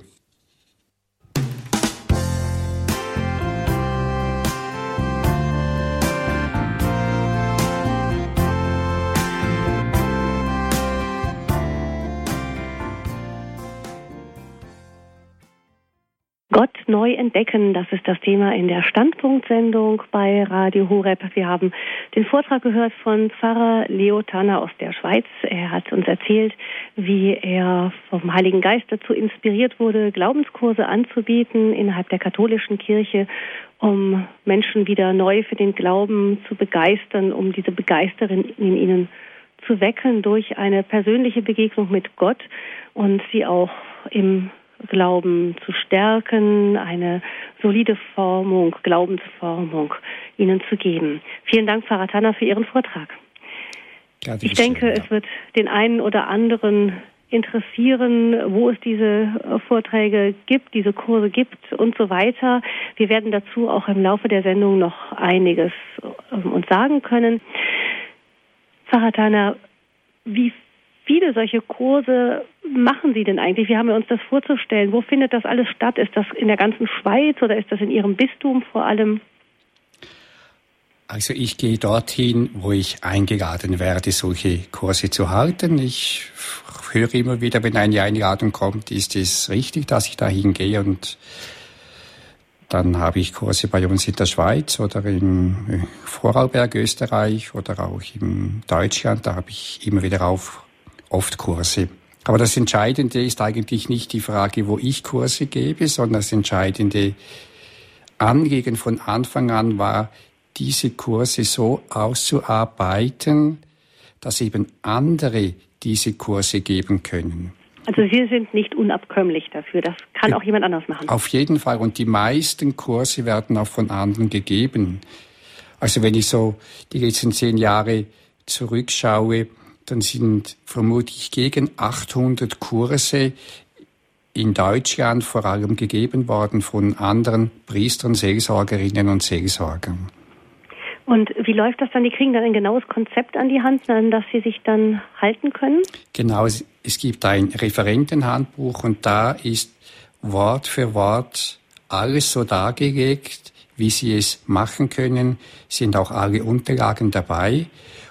Neu entdecken, das ist das Thema in der Standpunktsendung bei Radio Horeb. Wir haben den Vortrag gehört von Pfarrer Leo Tanner aus der Schweiz. Er hat uns erzählt, wie er vom Heiligen Geist dazu inspiriert wurde, Glaubenskurse anzubieten innerhalb der katholischen Kirche, um Menschen wieder neu für den Glauben zu begeistern, um diese Begeisterin in ihnen zu wecken durch eine persönliche Begegnung mit Gott und sie auch im Glauben zu stärken, eine solide Formung, Glaubensformung ihnen zu geben. Vielen Dank, Pfarrer Tanner, für Ihren Vortrag. Ja, ich denke, es wird den einen oder anderen interessieren, wo es diese Vorträge gibt, diese Kurse gibt und so weiter. Wir werden dazu auch im Laufe der Sendung noch einiges ähm, uns sagen können. Pfarrer Tanner, wie viele solche Kurse machen Sie denn eigentlich? Wie haben wir uns das vorzustellen? Wo findet das alles statt? Ist das in der ganzen Schweiz oder ist das in Ihrem Bistum vor allem? Also ich gehe dorthin, wo ich eingeladen werde, solche Kurse zu halten. Ich höre immer wieder, wenn eine Einladung kommt, ist es richtig, dass ich da hingehe und dann habe ich Kurse bei uns in der Schweiz oder in Vorarlberg, Österreich oder auch in Deutschland. Da habe ich immer wieder auf oft Kurse. Aber das Entscheidende ist eigentlich nicht die Frage, wo ich Kurse gebe, sondern das entscheidende Anliegen von Anfang an war, diese Kurse so auszuarbeiten, dass eben andere diese Kurse geben können. Also Sie sind nicht unabkömmlich dafür, das kann auch jemand anders machen. Auf jeden Fall und die meisten Kurse werden auch von anderen gegeben. Also wenn ich so die letzten zehn Jahre zurückschaue, dann sind vermutlich gegen 800 Kurse in Deutschland vor allem gegeben worden von anderen Priestern, Seelsorgerinnen und Seelsorgern. Und wie läuft das dann? Die kriegen dann ein genaues Konzept an die Hand, an das sie sich dann halten können? Genau, es gibt ein Referentenhandbuch und da ist Wort für Wort alles so dargelegt, wie sie es machen können, sind auch alle Unterlagen dabei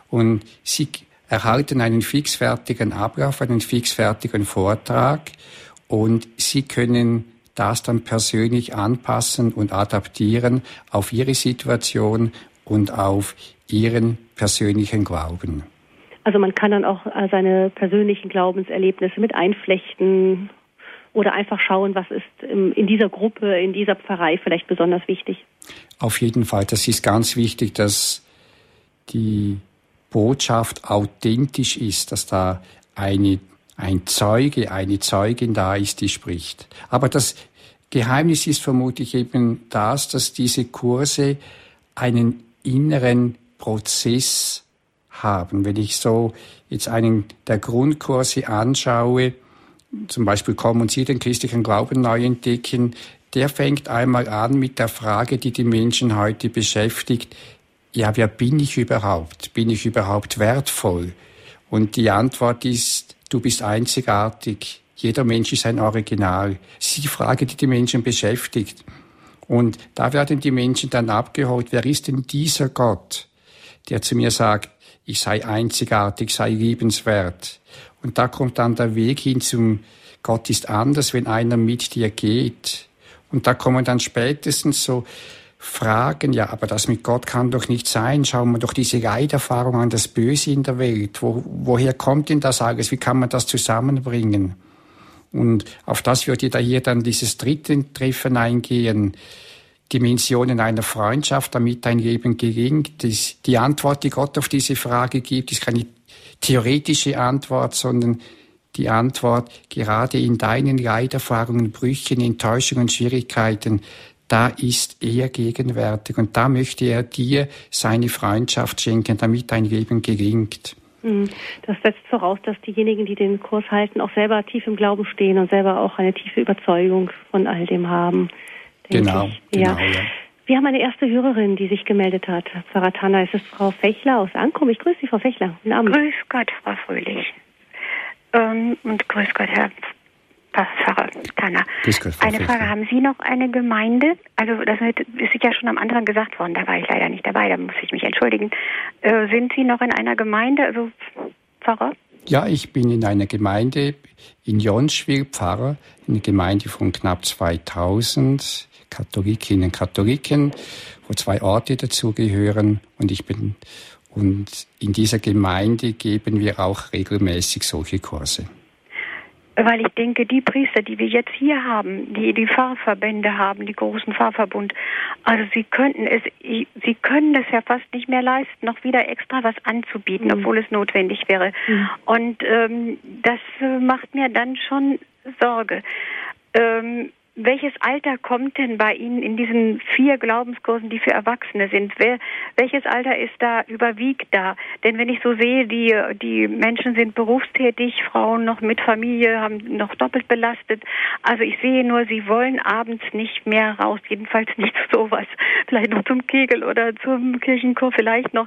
und sie erhalten einen fixfertigen Ablauf, einen fixfertigen Vortrag und Sie können das dann persönlich anpassen und adaptieren auf Ihre Situation und auf Ihren persönlichen Glauben. Also man kann dann auch seine persönlichen Glaubenserlebnisse mit einflechten oder einfach schauen, was ist in dieser Gruppe, in dieser Pfarrei vielleicht besonders wichtig. Auf jeden Fall, das ist ganz wichtig, dass die Botschaft authentisch ist, dass da eine, ein Zeuge, eine Zeugin da ist, die spricht. Aber das Geheimnis ist vermutlich eben das, dass diese Kurse einen inneren Prozess haben. Wenn ich so jetzt einen der Grundkurse anschaue, zum Beispiel kommen Sie den christlichen Glauben neu entdecken, der fängt einmal an mit der Frage, die die Menschen heute beschäftigt, ja, wer bin ich überhaupt? Bin ich überhaupt wertvoll? Und die Antwort ist, du bist einzigartig. Jeder Mensch ist ein Original. Das ist die Frage, die die Menschen beschäftigt. Und da werden die Menschen dann abgeholt, wer ist denn dieser Gott, der zu mir sagt, ich sei einzigartig, sei liebenswert. Und da kommt dann der Weg hin zum Gott ist anders, wenn einer mit dir geht. Und da kommen dann spätestens so fragen, ja, aber das mit Gott kann doch nicht sein. Schauen wir doch diese Leiderfahrung an, das Böse in der Welt. Wo, woher kommt denn das alles? Wie kann man das zusammenbringen? Und auf das würde da hier dann dieses dritte Treffen eingehen. Dimensionen einer Freundschaft, damit dein Leben gelingt. Die Antwort, die Gott auf diese Frage gibt, ist keine theoretische Antwort, sondern die Antwort, gerade in deinen Leiderfahrungen, Brüchen, Enttäuschungen, Schwierigkeiten, da ist er gegenwärtig und da möchte er dir seine Freundschaft schenken, damit dein Leben gelingt. Hm, das setzt voraus, dass diejenigen, die den Kurs halten, auch selber tief im Glauben stehen und selber auch eine tiefe Überzeugung von all dem haben. Genau, genau ja. ja. Wir haben eine erste Hörerin, die sich gemeldet hat. Pfarrer Tanner, es ist Frau Fechler aus Ankum. Ich grüße Sie, Frau Fechler. Guten Abend. Grüß Gott, Frau Fröhlich. Ähm, und grüß Gott, Herr Pfarrer. Grüß Gott, Frau eine Frage, haben Sie noch eine Gemeinde? Also das ist ja schon am Anfang gesagt worden, da war ich leider nicht dabei, da muss ich mich entschuldigen. Äh, sind Sie noch in einer Gemeinde, also Pfarrer? Ja, ich bin in einer Gemeinde in Jonschwil Pfarrer, eine Gemeinde von knapp 2000 Katholikinnen und Katholiken, wo zwei Orte dazugehören und ich bin und in dieser Gemeinde geben wir auch regelmäßig solche Kurse. Weil ich denke, die Priester, die wir jetzt hier haben, die die Pfarrverbände haben, die großen Pfarrverbund, also sie könnten es, sie können es ja fast nicht mehr leisten, noch wieder extra was anzubieten, mhm. obwohl es notwendig wäre. Mhm. Und ähm, das äh, macht mir dann schon Sorge. Ähm, welches Alter kommt denn bei Ihnen in diesen vier Glaubenskursen, die für Erwachsene sind? Wer, welches Alter ist da, überwiegt da? Denn wenn ich so sehe, die, die Menschen sind berufstätig, Frauen noch mit Familie, haben noch doppelt belastet. Also ich sehe nur, sie wollen abends nicht mehr raus, jedenfalls nicht sowas. Vielleicht noch zum Kegel oder zum Kirchenchor vielleicht noch.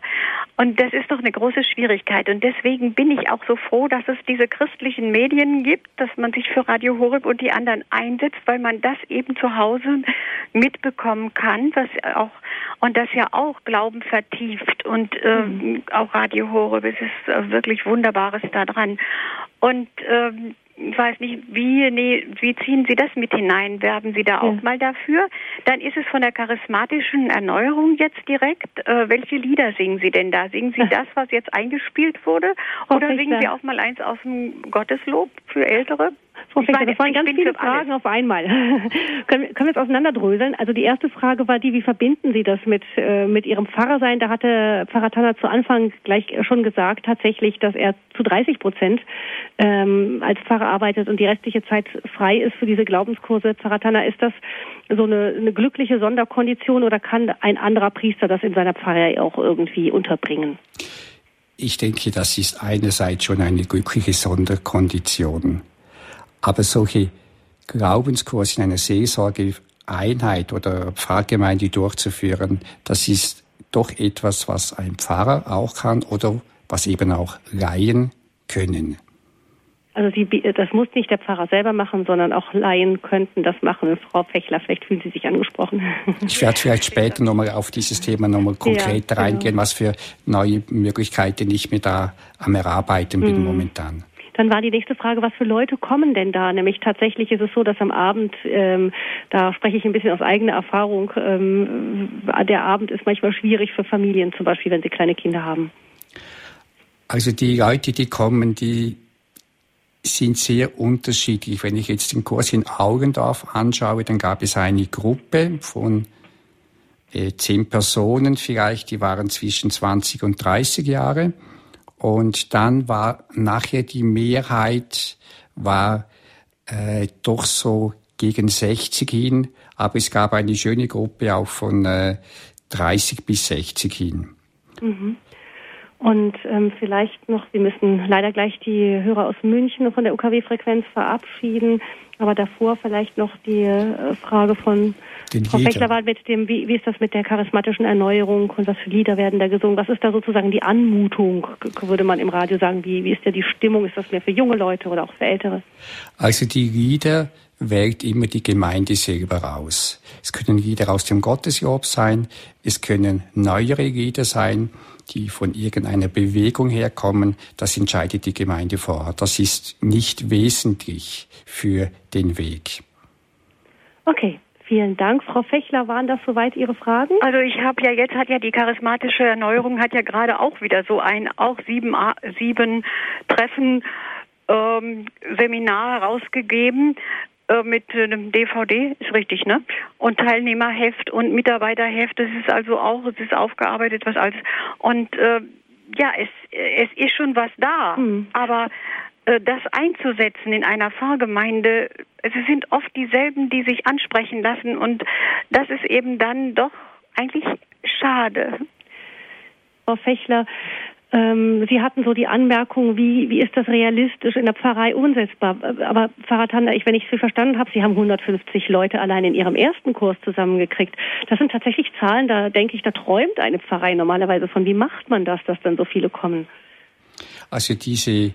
Und das ist doch eine große Schwierigkeit. Und deswegen bin ich auch so froh, dass es diese christlichen Medien gibt, dass man sich für Radio Horeb und die anderen einsetzt, weil man das eben zu Hause mitbekommen kann, was auch und das ja auch Glauben vertieft und äh, mhm. auch Radio Horeb, es ist äh, wirklich Wunderbares da dran. Und ähm, ich weiß nicht, wie, nee, wie ziehen Sie das mit hinein? Werben Sie da auch ja. mal dafür? Dann ist es von der charismatischen Erneuerung jetzt direkt. Äh, welche Lieder singen Sie denn da? Singen Sie das, was jetzt eingespielt wurde? Oder singen Sie auch mal eins aus dem Gotteslob für Ältere? Frau Fichter, das waren ganz viele Fragen auf einmal. können, können wir es auseinanderdröseln? Also die erste Frage war die, wie verbinden Sie das mit, äh, mit Ihrem Pfarrersein? Da hatte Pfarrer Tanner zu Anfang gleich schon gesagt, tatsächlich, dass er zu 30 Prozent ähm, als Pfarrer arbeitet und die restliche Zeit frei ist für diese Glaubenskurse. Pfarrer Tanner, ist das so eine, eine glückliche Sonderkondition oder kann ein anderer Priester das in seiner Pfarrei auch irgendwie unterbringen? Ich denke, das ist einerseits schon eine glückliche Sonderkondition. Aber solche Glaubenskurse in einer Seelsorgeeinheit oder Pfarrgemeinde durchzuführen, das ist doch etwas, was ein Pfarrer auch kann oder was eben auch Laien können. Also Sie, das muss nicht der Pfarrer selber machen, sondern auch Laien könnten das machen. Frau Fechler, vielleicht fühlen Sie sich angesprochen. Ich werde vielleicht später nochmal auf dieses Thema nochmal konkreter ja, genau. reingehen, was für neue Möglichkeiten ich mir da am Erarbeiten bin mhm. momentan. Dann war die nächste Frage, was für Leute kommen denn da? Nämlich tatsächlich ist es so, dass am Abend, ähm, da spreche ich ein bisschen aus eigener Erfahrung, ähm, der Abend ist manchmal schwierig für Familien, zum Beispiel, wenn sie kleine Kinder haben. Also die Leute, die kommen, die sind sehr unterschiedlich. Wenn ich jetzt den Kurs in Augendorf anschaue, dann gab es eine Gruppe von äh, zehn Personen vielleicht, die waren zwischen 20 und 30 Jahre. Und dann war nachher die Mehrheit war äh, doch so gegen 60 hin, aber es gab eine schöne Gruppe auch von äh, 30 bis 60 hin. Mhm. Und ähm, vielleicht noch, wir müssen leider gleich die Hörer aus München von der UKW-Frequenz verabschieden, aber davor vielleicht noch die äh, Frage von den Frau Fechler war mit dem, wie, wie ist das mit der charismatischen Erneuerung und was für Lieder werden da gesungen? Was ist da sozusagen die Anmutung, würde man im Radio sagen? Wie, wie ist da die Stimmung? Ist das mehr für junge Leute oder auch für Ältere? Also die Lieder wählt immer die Gemeinde selber aus. Es können Lieder aus dem Gotteslob sein, es können neuere Lieder sein, die von irgendeiner Bewegung herkommen, das entscheidet die Gemeinde vor Ort. Das ist nicht wesentlich für den Weg. Okay, Vielen Dank. Frau Fechler, waren das soweit Ihre Fragen? Also ich habe ja jetzt hat ja die charismatische Erneuerung hat ja gerade auch wieder so ein auch sieben sieben Treffen ähm, Seminar herausgegeben mit einem DVD, ist richtig, ne? Und Teilnehmerheft und Mitarbeiterheft, das ist also auch, es ist aufgearbeitet, was alles. Und äh, ja, es, es ist schon was da, mhm. aber äh, das einzusetzen in einer Pfarrgemeinde, es sind oft dieselben, die sich ansprechen lassen und das ist eben dann doch eigentlich schade. Frau Fechler, Sie hatten so die Anmerkung, wie, wie ist das realistisch in der Pfarrei umsetzbar? Aber Pfarrer Tander, ich, wenn ich Sie verstanden habe, Sie haben 150 Leute allein in Ihrem ersten Kurs zusammengekriegt. Das sind tatsächlich Zahlen, da denke ich, da träumt eine Pfarrei normalerweise von. Wie macht man das, dass dann so viele kommen? Also diese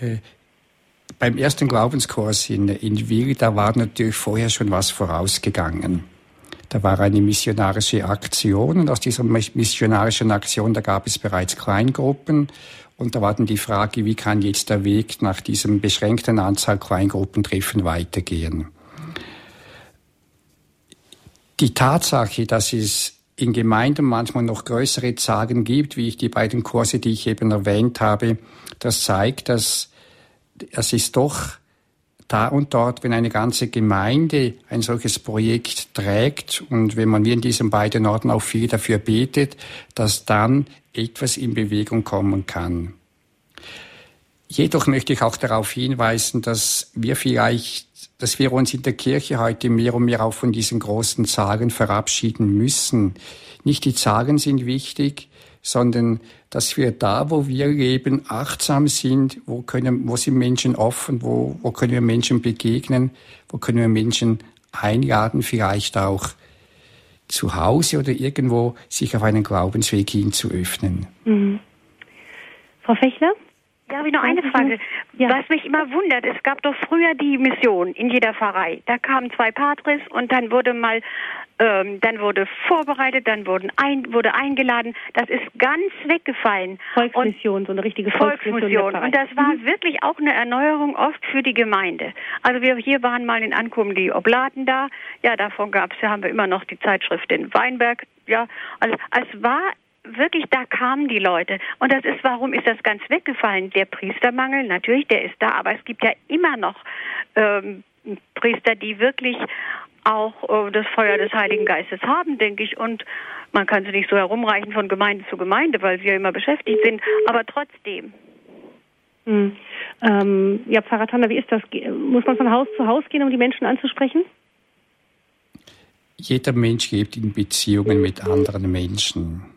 äh, beim ersten Glaubenskurs in, in Wil, da war natürlich vorher schon was vorausgegangen. Da war eine missionarische Aktion und aus dieser missionarischen Aktion, da gab es bereits Kleingruppen und da war dann die Frage, wie kann jetzt der Weg nach diesem beschränkten Anzahl Kleingruppentreffen weitergehen. Die Tatsache, dass es in Gemeinden manchmal noch größere Zahlen gibt, wie ich die beiden Kurse, die ich eben erwähnt habe, das zeigt, dass es ist doch da und dort, wenn eine ganze Gemeinde ein solches Projekt trägt und wenn man wie in diesen beiden Orten auch viel dafür betet, dass dann etwas in Bewegung kommen kann. Jedoch möchte ich auch darauf hinweisen, dass wir vielleicht, dass wir uns in der Kirche heute mehr und mehr auch von diesen großen Zahlen verabschieden müssen. Nicht die Zahlen sind wichtig, sondern dass wir da, wo wir leben, achtsam sind, wo können, wo sind Menschen offen, wo, wo können wir Menschen begegnen, wo können wir Menschen einladen, vielleicht auch zu Hause oder irgendwo sich auf einen Glaubensweg hin zu öffnen. Mhm. Frau Fechler? Ja, habe ich noch eine Frage. Ja. Was mich immer wundert, es gab doch früher die Mission in jeder Pfarrei. Da kamen zwei Patres und dann wurde mal, ähm, dann wurde vorbereitet, dann wurden ein, wurde eingeladen. Das ist ganz weggefallen. Volksmission, und so eine richtige Volksmission. Volksmission. Und das war mhm. wirklich auch eine Erneuerung oft für die Gemeinde. Also wir hier waren mal in Ankommen die Oblaten da. Ja, davon gab es, ja, haben wir immer noch die Zeitschrift in Weinberg. Ja, also es war wirklich, da kamen die Leute. Und das ist, warum ist das ganz weggefallen? Der Priestermangel, natürlich, der ist da, aber es gibt ja immer noch ähm, Priester, die wirklich auch äh, das Feuer des Heiligen Geistes haben, denke ich. Und man kann sie nicht so herumreichen von Gemeinde zu Gemeinde, weil sie ja immer beschäftigt sind. Aber trotzdem. Hm. Ähm, ja, Pfarrer Tanner, wie ist das? Muss man von Haus zu Haus gehen, um die Menschen anzusprechen? Jeder Mensch lebt in Beziehungen mit anderen Menschen.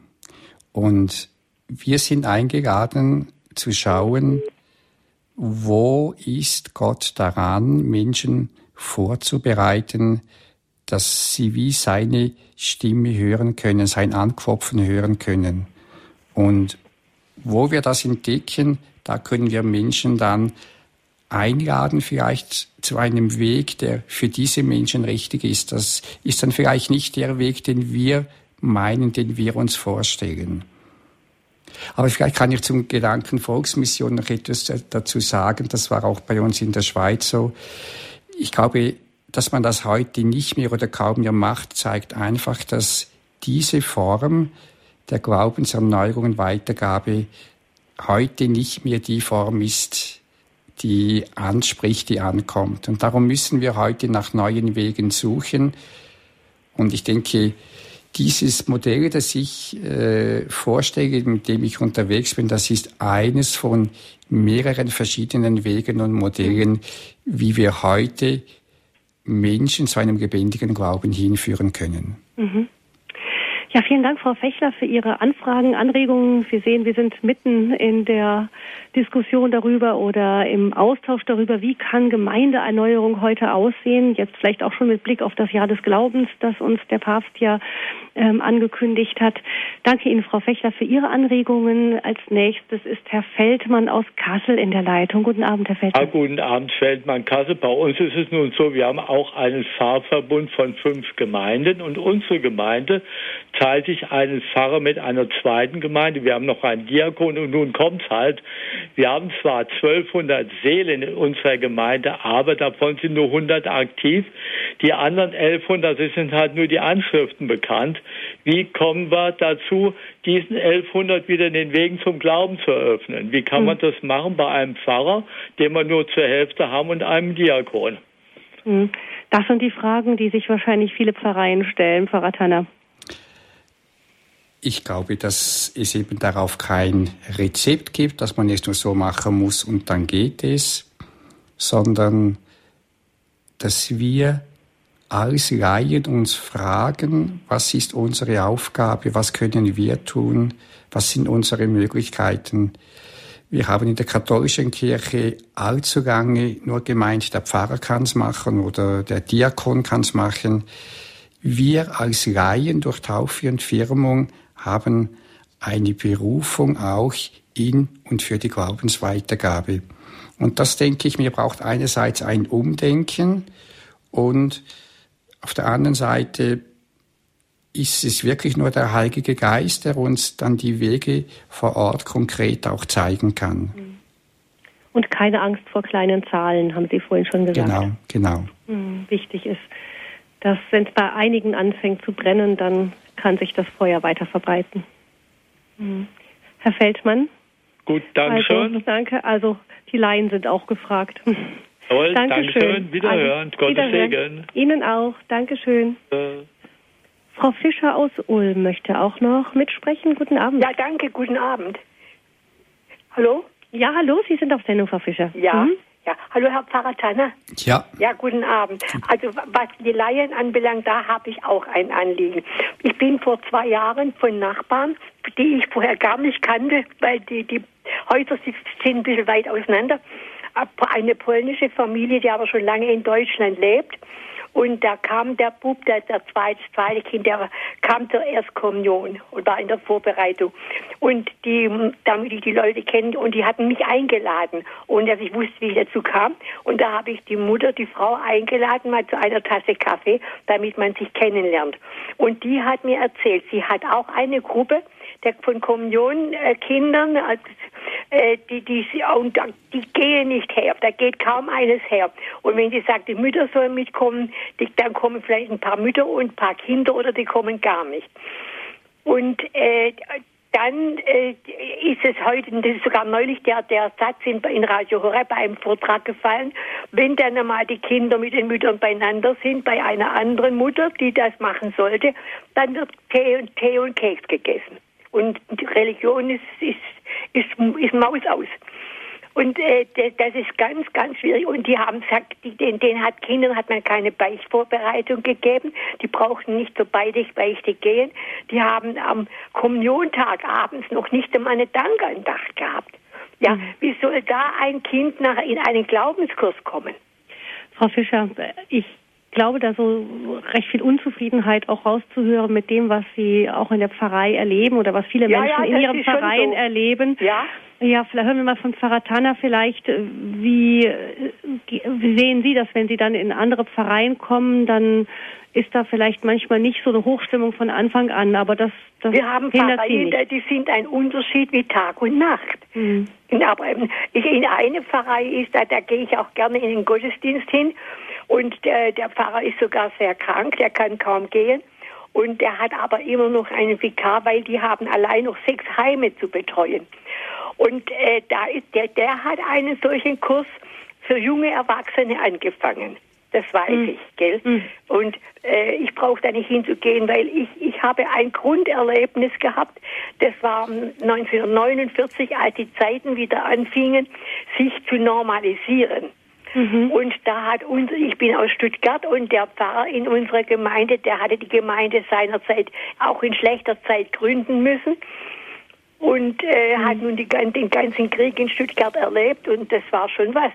Und wir sind eingeladen zu schauen, wo ist Gott daran, Menschen vorzubereiten, dass sie wie seine Stimme hören können, sein Anklopfen hören können. Und wo wir das entdecken, da können wir Menschen dann einladen, vielleicht zu einem Weg, der für diese Menschen richtig ist. Das ist dann vielleicht nicht der Weg, den wir meinen, den wir uns vorstellen. Aber vielleicht kann ich zum Gedanken Volksmission noch etwas dazu sagen. Das war auch bei uns in der Schweiz so. Ich glaube, dass man das heute nicht mehr oder kaum mehr macht, zeigt einfach, dass diese Form der Glaubenserneuerung und Weitergabe heute nicht mehr die Form ist, die anspricht, die ankommt. Und darum müssen wir heute nach neuen Wegen suchen. Und ich denke, dieses Modell, das ich äh, vorstelle, mit dem ich unterwegs bin, das ist eines von mehreren verschiedenen Wegen und Modellen, wie wir heute Menschen zu einem lebendigen Glauben hinführen können. Mhm. Ja, vielen Dank, Frau Fechler, für Ihre Anfragen, Anregungen. Sie sehen, wir sind mitten in der Diskussion darüber oder im Austausch darüber, wie kann Gemeindeerneuerung heute aussehen. Jetzt vielleicht auch schon mit Blick auf das Jahr des Glaubens, das uns der Papst ja ähm, angekündigt hat. Danke Ihnen, Frau Fechler, für Ihre Anregungen. Als nächstes ist Herr Feldmann aus Kassel in der Leitung. Guten Abend, Herr Feldmann. Ja, guten Abend, Feldmann Kassel. Bei uns ist es nun so, wir haben auch einen Pfarrverbund von fünf Gemeinden und unsere Gemeinde teilt sich einen Pfarrer mit einer zweiten Gemeinde. Wir haben noch einen Diakon und nun kommt's halt. Wir haben zwar 1200 Seelen in unserer Gemeinde, aber davon sind nur 100 aktiv. Die anderen 1100 sind halt nur die Anschriften bekannt. Wie kommen wir dazu, diesen 1100 wieder den Wegen zum Glauben zu eröffnen? Wie kann man hm. das machen bei einem Pfarrer, den wir nur zur Hälfte haben und einem Diakon? Hm. Das sind die Fragen, die sich wahrscheinlich viele Pfarreien stellen, Pfarrer Tanner. Ich glaube, dass es eben darauf kein Rezept gibt, dass man es nur so machen muss und dann geht es, sondern dass wir als Laien uns fragen, was ist unsere Aufgabe, was können wir tun, was sind unsere Möglichkeiten. Wir haben in der katholischen Kirche allzu lange nur gemeint, der Pfarrer kann's machen oder der Diakon kann's machen. Wir als Laien durch Taufe und Firmung haben eine Berufung auch in und für die Glaubensweitergabe. Und das, denke ich mir, braucht einerseits ein Umdenken und auf der anderen Seite ist es wirklich nur der Heilige Geist, der uns dann die Wege vor Ort konkret auch zeigen kann. Und keine Angst vor kleinen Zahlen, haben Sie vorhin schon gesagt. Genau, genau. Hm, wichtig ist, dass wenn es bei einigen anfängt zu brennen, dann kann sich das Feuer weiter verbreiten. Hm. Herr Feldmann? Gut, danke also, schön. Danke. Also die Laien sind auch gefragt. Jawohl, Dankeschön. Dankeschön. Wiederhören. Also, Gottes Segen. Ihnen auch. Dankeschön. Äh. Frau Fischer aus Ulm möchte auch noch mitsprechen. Guten Abend. Ja, danke. Guten Abend. Hallo? Ja, hallo. Sie sind auf Sendung, Frau Fischer. Ja. Mhm. Ja, hallo Herr Pfarrer Tanner. Ja. Ja, guten Abend. Also was die Laien anbelangt, da habe ich auch ein Anliegen. Ich bin vor zwei Jahren von Nachbarn, die ich vorher gar nicht kannte, weil die, die Häuser sind ein bisschen weit auseinander. Eine polnische Familie, die aber schon lange in Deutschland lebt. Und da kam der Bub, der, der zweite, zweite Kind, der kam zur Erstkommunion und war in der Vorbereitung. Und die, damit ich die Leute kenne, und die hatten mich eingeladen, ohne dass ich wusste, wie ich dazu kam. Und da habe ich die Mutter, die Frau eingeladen, mal zu einer Tasse Kaffee, damit man sich kennenlernt. Und die hat mir erzählt, sie hat auch eine Gruppe, der von Kommunionkindern, äh, äh, die, die, und die gehen nicht her. Da geht kaum eines her. Und wenn sie sagt, die Mütter sollen mitkommen, die, dann kommen vielleicht ein paar Mütter und ein paar Kinder oder die kommen gar nicht. Und äh, dann äh, ist es heute, das ist sogar neulich der, der Satz in, in Radio Horeb bei einem Vortrag gefallen, wenn dann einmal die Kinder mit den Müttern beieinander sind, bei einer anderen Mutter, die das machen sollte, dann wird Tee und Tee und Keks gegessen. Und die Religion ist, ist, ist, ist Maus aus. Und äh, das ist ganz, ganz schwierig. Und die haben gesagt, die, den, den hat Kindern hat man keine Beichtvorbereitung gegeben. Die brauchten nicht zur Beichte gehen. Die haben am Kommuniontag abends noch nicht einmal eine Dankandacht gehabt. Ja, mhm. wie soll da ein Kind nach in einen Glaubenskurs kommen? Frau Fischer, ich glaube, da so recht viel Unzufriedenheit auch rauszuhören mit dem, was Sie auch in der Pfarrei erleben oder was viele ja, Menschen ja, in ihren Pfarreien so. erleben. Ja. Ja, vielleicht hören wir mal von Pfarrer Tanner vielleicht, äh, wie, äh, wie sehen Sie das, wenn Sie dann in andere Pfarreien kommen, dann ist da vielleicht manchmal nicht so eine Hochstimmung von Anfang an, aber das, das Wir haben Pfarreien, die sind ein Unterschied wie Tag und Nacht. Mhm. Aber in eine Pfarrei ist, da, da gehe ich auch gerne in den Gottesdienst hin und der, der Pfarrer ist sogar sehr krank, der kann kaum gehen. Und der hat aber immer noch einen Vikar, weil die haben allein noch sechs Heime zu betreuen. Und äh, da ist der, der hat einen solchen Kurs für junge Erwachsene angefangen. Das weiß mhm. ich, gell? Mhm. Und äh, ich brauche da nicht hinzugehen, weil ich, ich habe ein Grunderlebnis gehabt. Das war 1949, als die Zeiten wieder anfingen, sich zu normalisieren. Mhm. Und da hat uns, ich bin aus Stuttgart und der Pfarrer in unserer Gemeinde, der hatte die Gemeinde seinerzeit auch in schlechter Zeit gründen müssen und äh, mhm. hat nun die, den ganzen Krieg in Stuttgart erlebt und das war schon was.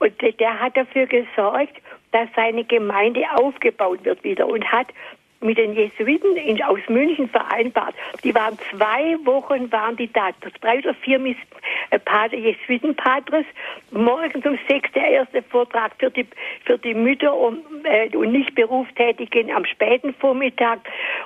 Und der hat dafür gesorgt, dass seine Gemeinde aufgebaut wird wieder und hat mit den Jesuiten in, aus München vereinbart. Die waren zwei Wochen, waren die da, drei oder vier Miss, äh, Pater, Jesuitenpatres. Morgens um sechs der erste Vortrag für die, für die Mütter und, äh, und nicht Berufstätigen am späten Vormittag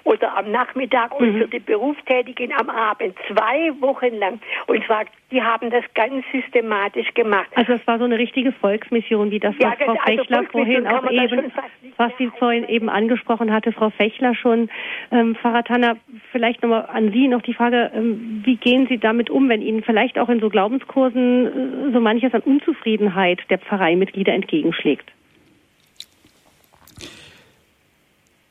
oder am Nachmittag mhm. und für die Berufstätigen am Abend. Zwei Wochen lang. Und zwar, die haben das ganz systematisch gemacht. Also es war so eine richtige Volksmission, wie das, was ja, Frau also Fechler vorhin auch eben, was sie vorhin eben angesprochen hatte, Frau Fechler schon. Ähm, Pfarrer Tanner, vielleicht nochmal an Sie noch die Frage, ähm, wie gehen Sie damit um, wenn Ihnen vielleicht auch in so Glaubenskursen äh, so manches an Unzufriedenheit der Pfarreimitglieder entgegenschlägt?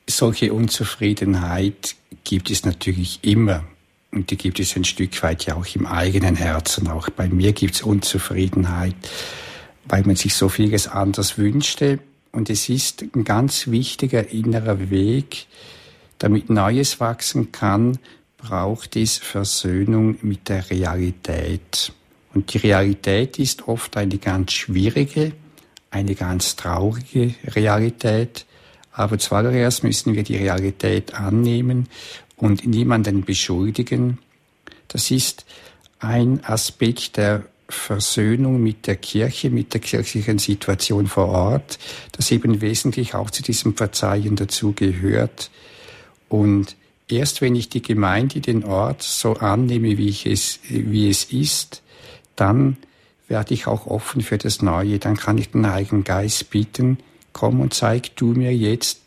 Solche Unzufriedenheit gibt es natürlich immer. Und die gibt es ein Stück weit ja auch im eigenen Herzen. Auch bei mir gibt es Unzufriedenheit, weil man sich so vieles anders wünschte Und es ist ein ganz wichtiger innerer Weg, damit Neues wachsen kann, braucht es Versöhnung mit der Realität. Und die Realität ist oft eine ganz schwierige, eine ganz traurige Realität. Aber zuallererst müssen wir die Realität annehmen und niemanden beschuldigen. Das ist ein Aspekt der Versöhnung mit der Kirche, mit der kirchlichen Situation vor Ort, das eben wesentlich auch zu diesem Verzeihen dazu gehört. Und erst wenn ich die Gemeinde, den Ort so annehme, wie, ich es, wie es ist, dann werde ich auch offen für das Neue. Dann kann ich den Heiligen Geist bitten, komm und zeig du mir jetzt,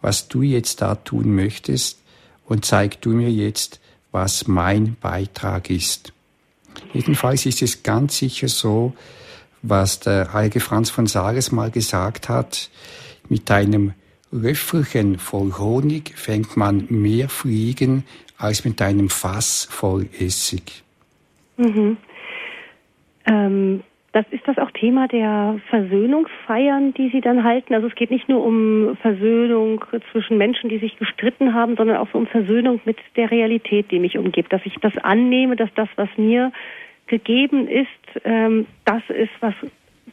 was du jetzt da tun möchtest und zeig du mir jetzt, was mein Beitrag ist. Jedenfalls ist es ganz sicher so, was der heilige Franz von Sales mal gesagt hat, mit einem Löffelchen voll Honig fängt man mehr Fliegen als mit einem Fass voll Essig. Mhm. Ähm, das ist das auch Thema der Versöhnungsfeiern, die Sie dann halten. Also es geht nicht nur um Versöhnung zwischen Menschen, die sich gestritten haben, sondern auch so um Versöhnung mit der Realität, die mich umgibt. Dass ich das annehme, dass das, was mir gegeben ist, ähm, das ist, was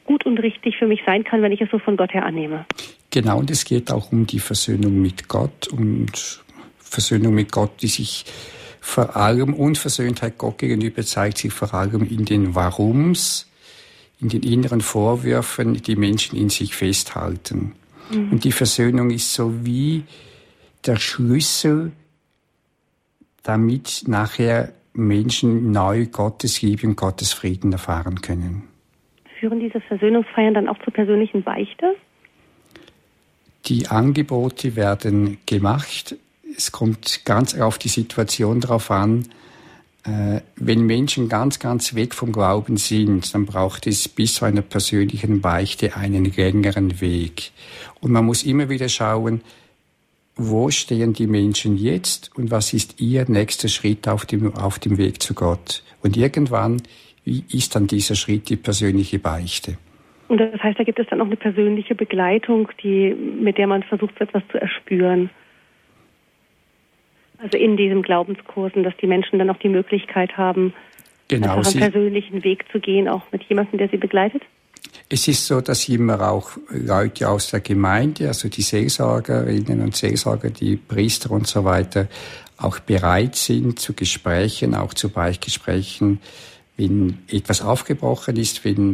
gut und richtig für mich sein kann, wenn ich es so von Gott her annehme. Genau, und es geht auch um die Versöhnung mit Gott und Versöhnung mit Gott, die sich vor allem Unversöhntheit Gott gegenüber zeigt sich vor allem in den Warums, in den inneren Vorwürfen, die Menschen in sich festhalten. Mhm. Und die Versöhnung ist so wie der Schlüssel, damit nachher Menschen neu Gottes Liebe und Gottes Frieden erfahren können. Führen diese Versöhnungsfeiern dann auch zur persönlichen Beichte? Die Angebote werden gemacht. Es kommt ganz auf die Situation drauf an. Äh, wenn Menschen ganz, ganz weg vom Glauben sind, dann braucht es bis zu einer persönlichen Beichte einen längeren Weg. Und man muss immer wieder schauen, wo stehen die Menschen jetzt und was ist ihr nächster Schritt auf dem, auf dem Weg zu Gott. Und irgendwann ist dann dieser Schritt die persönliche Beichte. Und das heißt, da gibt es dann auch eine persönliche Begleitung, die, mit der man versucht, etwas zu erspüren. Also in diesen Glaubenskursen, dass die Menschen dann auch die Möglichkeit haben, genau, einen persönlichen Weg zu gehen, auch mit jemandem, der sie begleitet? Es ist so, dass immer auch Leute aus der Gemeinde, also die Seelsorgerinnen und Seelsorger, die Priester und so weiter, auch bereit sind zu Gesprächen, auch zu Beichtgesprächen, wenn etwas aufgebrochen ist, wenn,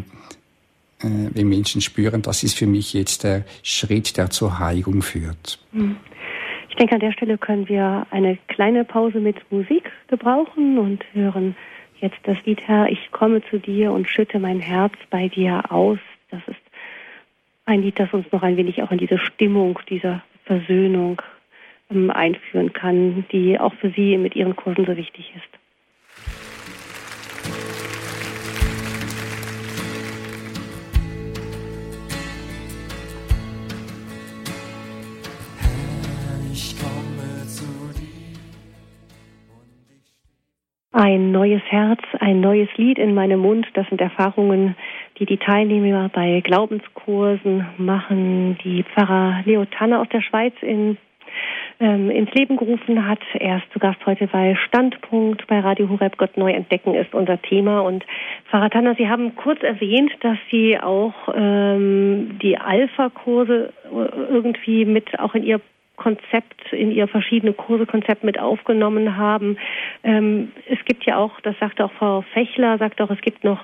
äh, wenn Menschen spüren, das ist für mich jetzt der Schritt, der zur Heilung führt. Hm. Ich denke, an der Stelle können wir eine kleine Pause mit Musik gebrauchen und hören jetzt das Lied, Herr, ich komme zu dir und schütte mein Herz bei dir aus. Das ist ein Lied, das uns noch ein wenig auch in diese Stimmung dieser Versöhnung ähm, einführen kann, die auch für Sie mit Ihren Kursen so wichtig ist. Ein neues Herz, ein neues Lied in meinem Mund, das sind Erfahrungen, die die Teilnehmer bei Glaubenskursen machen, die Pfarrer Leo Tanne aus der Schweiz in, ähm, ins Leben gerufen hat. Er ist zu Gast heute bei Standpunkt bei Radio Horeb Gott neu entdecken ist unser Thema. Und Pfarrer Tanner, Sie haben kurz erwähnt, dass Sie auch ähm, die Alpha-Kurse irgendwie mit auch in Ihr Konzept, in ihr verschiedene Kursekonzept mit aufgenommen haben. Ähm, es gibt ja auch, das sagte auch Frau Fechler, sagt auch, es gibt noch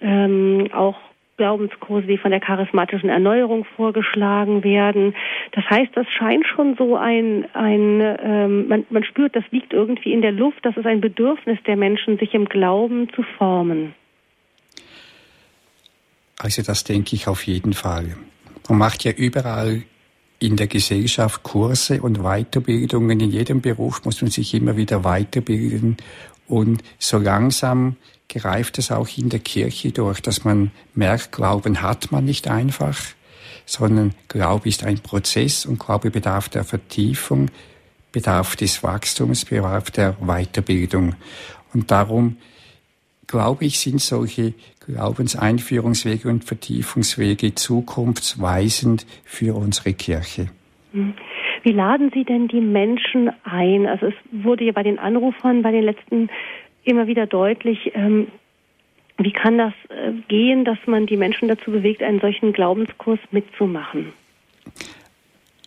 ähm, auch Glaubenskurse, die von der charismatischen Erneuerung vorgeschlagen werden. Das heißt, das scheint schon so ein, ein ähm, man, man spürt, das liegt irgendwie in der Luft, das ist ein Bedürfnis der Menschen, sich im Glauben zu formen. Also das denke ich auf jeden Fall. Man macht ja überall in der Gesellschaft Kurse und Weiterbildungen. In jedem Beruf muss man sich immer wieder weiterbilden. Und so langsam greift es auch in der Kirche durch, dass man merkt, Glauben hat man nicht einfach, sondern Glaube ist ein Prozess und Glaube bedarf der Vertiefung, bedarf des Wachstums, bedarf der Weiterbildung. Und darum glaube ich, sind solche Glaubenseinführungswege und Vertiefungswege zukunftsweisend für unsere Kirche. Hm. Wie laden Sie denn die Menschen ein? Also es wurde ja bei den Anrufern, bei den letzten immer wieder deutlich, ähm, wie kann das äh, gehen, dass man die Menschen dazu bewegt, einen solchen Glaubenskurs mitzumachen?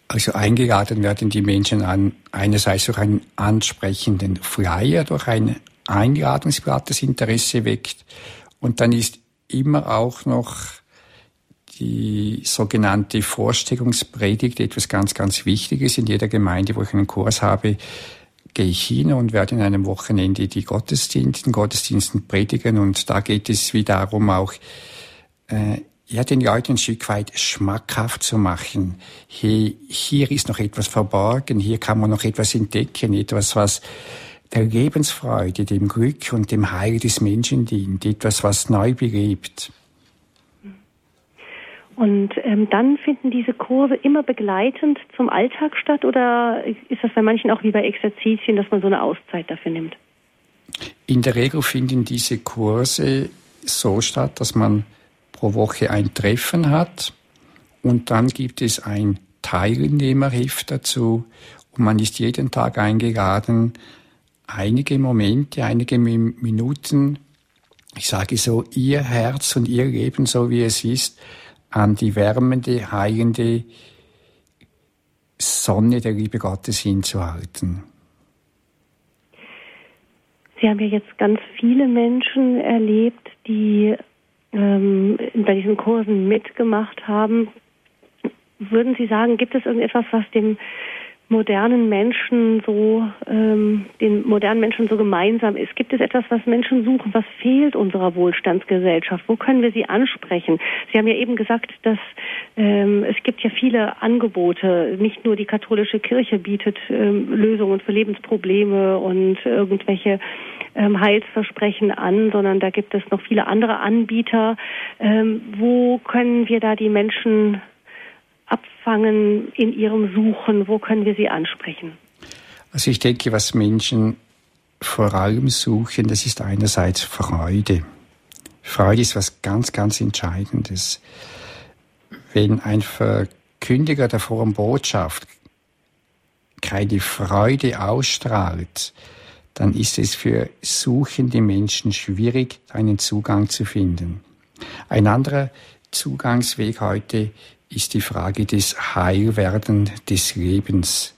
Also eingeladen werden die Menschen an einerseits durch einen ansprechenden Flyer, durch ein Einladungsblatt, das Interesse weckt. Und dann ist immer auch noch die sogenannte Vorstellungspredigt etwas ganz, ganz Wichtiges. In jeder Gemeinde, wo ich einen Kurs habe, gehe ich hin und werde in einem Wochenende die Gottesdienste, den Gottesdiensten predigen und da geht es wie darum auch, äh, ja, den Leuten ein Stück weit schmackhaft zu machen. Hier, hier ist noch etwas verborgen, hier kann man noch etwas entdecken, etwas, was der Lebensfreude, dem Glück und dem Heil des Menschen dient, etwas, was neu belebt. Und ähm, dann finden diese Kurse immer begleitend zum Alltag statt oder ist das bei manchen auch wie bei Exerzitien, dass man so eine Auszeit dafür nimmt? In der Regel finden diese Kurse so statt, dass man pro Woche ein Treffen hat und dann gibt es ein Teilnehmerheft dazu und man ist jeden Tag eingeladen, einige Momente, einige Minuten, ich sage so, ihr Herz und ihr Leben, so wie es ist, an die wärmende, heilende Sonne der Liebe Gottes hinzuhalten. Sie haben ja jetzt ganz viele Menschen erlebt, die ähm, bei diesen Kursen mitgemacht haben. Würden Sie sagen, gibt es irgendetwas, was dem modernen Menschen so, ähm, den modernen Menschen so gemeinsam ist? Gibt es etwas, was Menschen suchen? Was fehlt unserer Wohlstandsgesellschaft? Wo können wir sie ansprechen? Sie haben ja eben gesagt, dass ähm, es gibt ja viele Angebote. Nicht nur die katholische Kirche bietet ähm, Lösungen für Lebensprobleme und irgendwelche ähm, Heilsversprechen an, sondern da gibt es noch viele andere Anbieter. Ähm, wo können wir da die Menschen abfangen in ihrem Suchen? Wo können wir sie ansprechen? Also ich denke, was Menschen vor allem suchen, das ist einerseits Freude. Freude ist was ganz, ganz Entscheidendes. Wenn ein Verkündiger der frohen Botschaft keine Freude ausstrahlt, dann ist es für suchende Menschen schwierig, einen Zugang zu finden. Ein anderer Zugangsweg heute ist die Frage des Heilwerden des Lebens.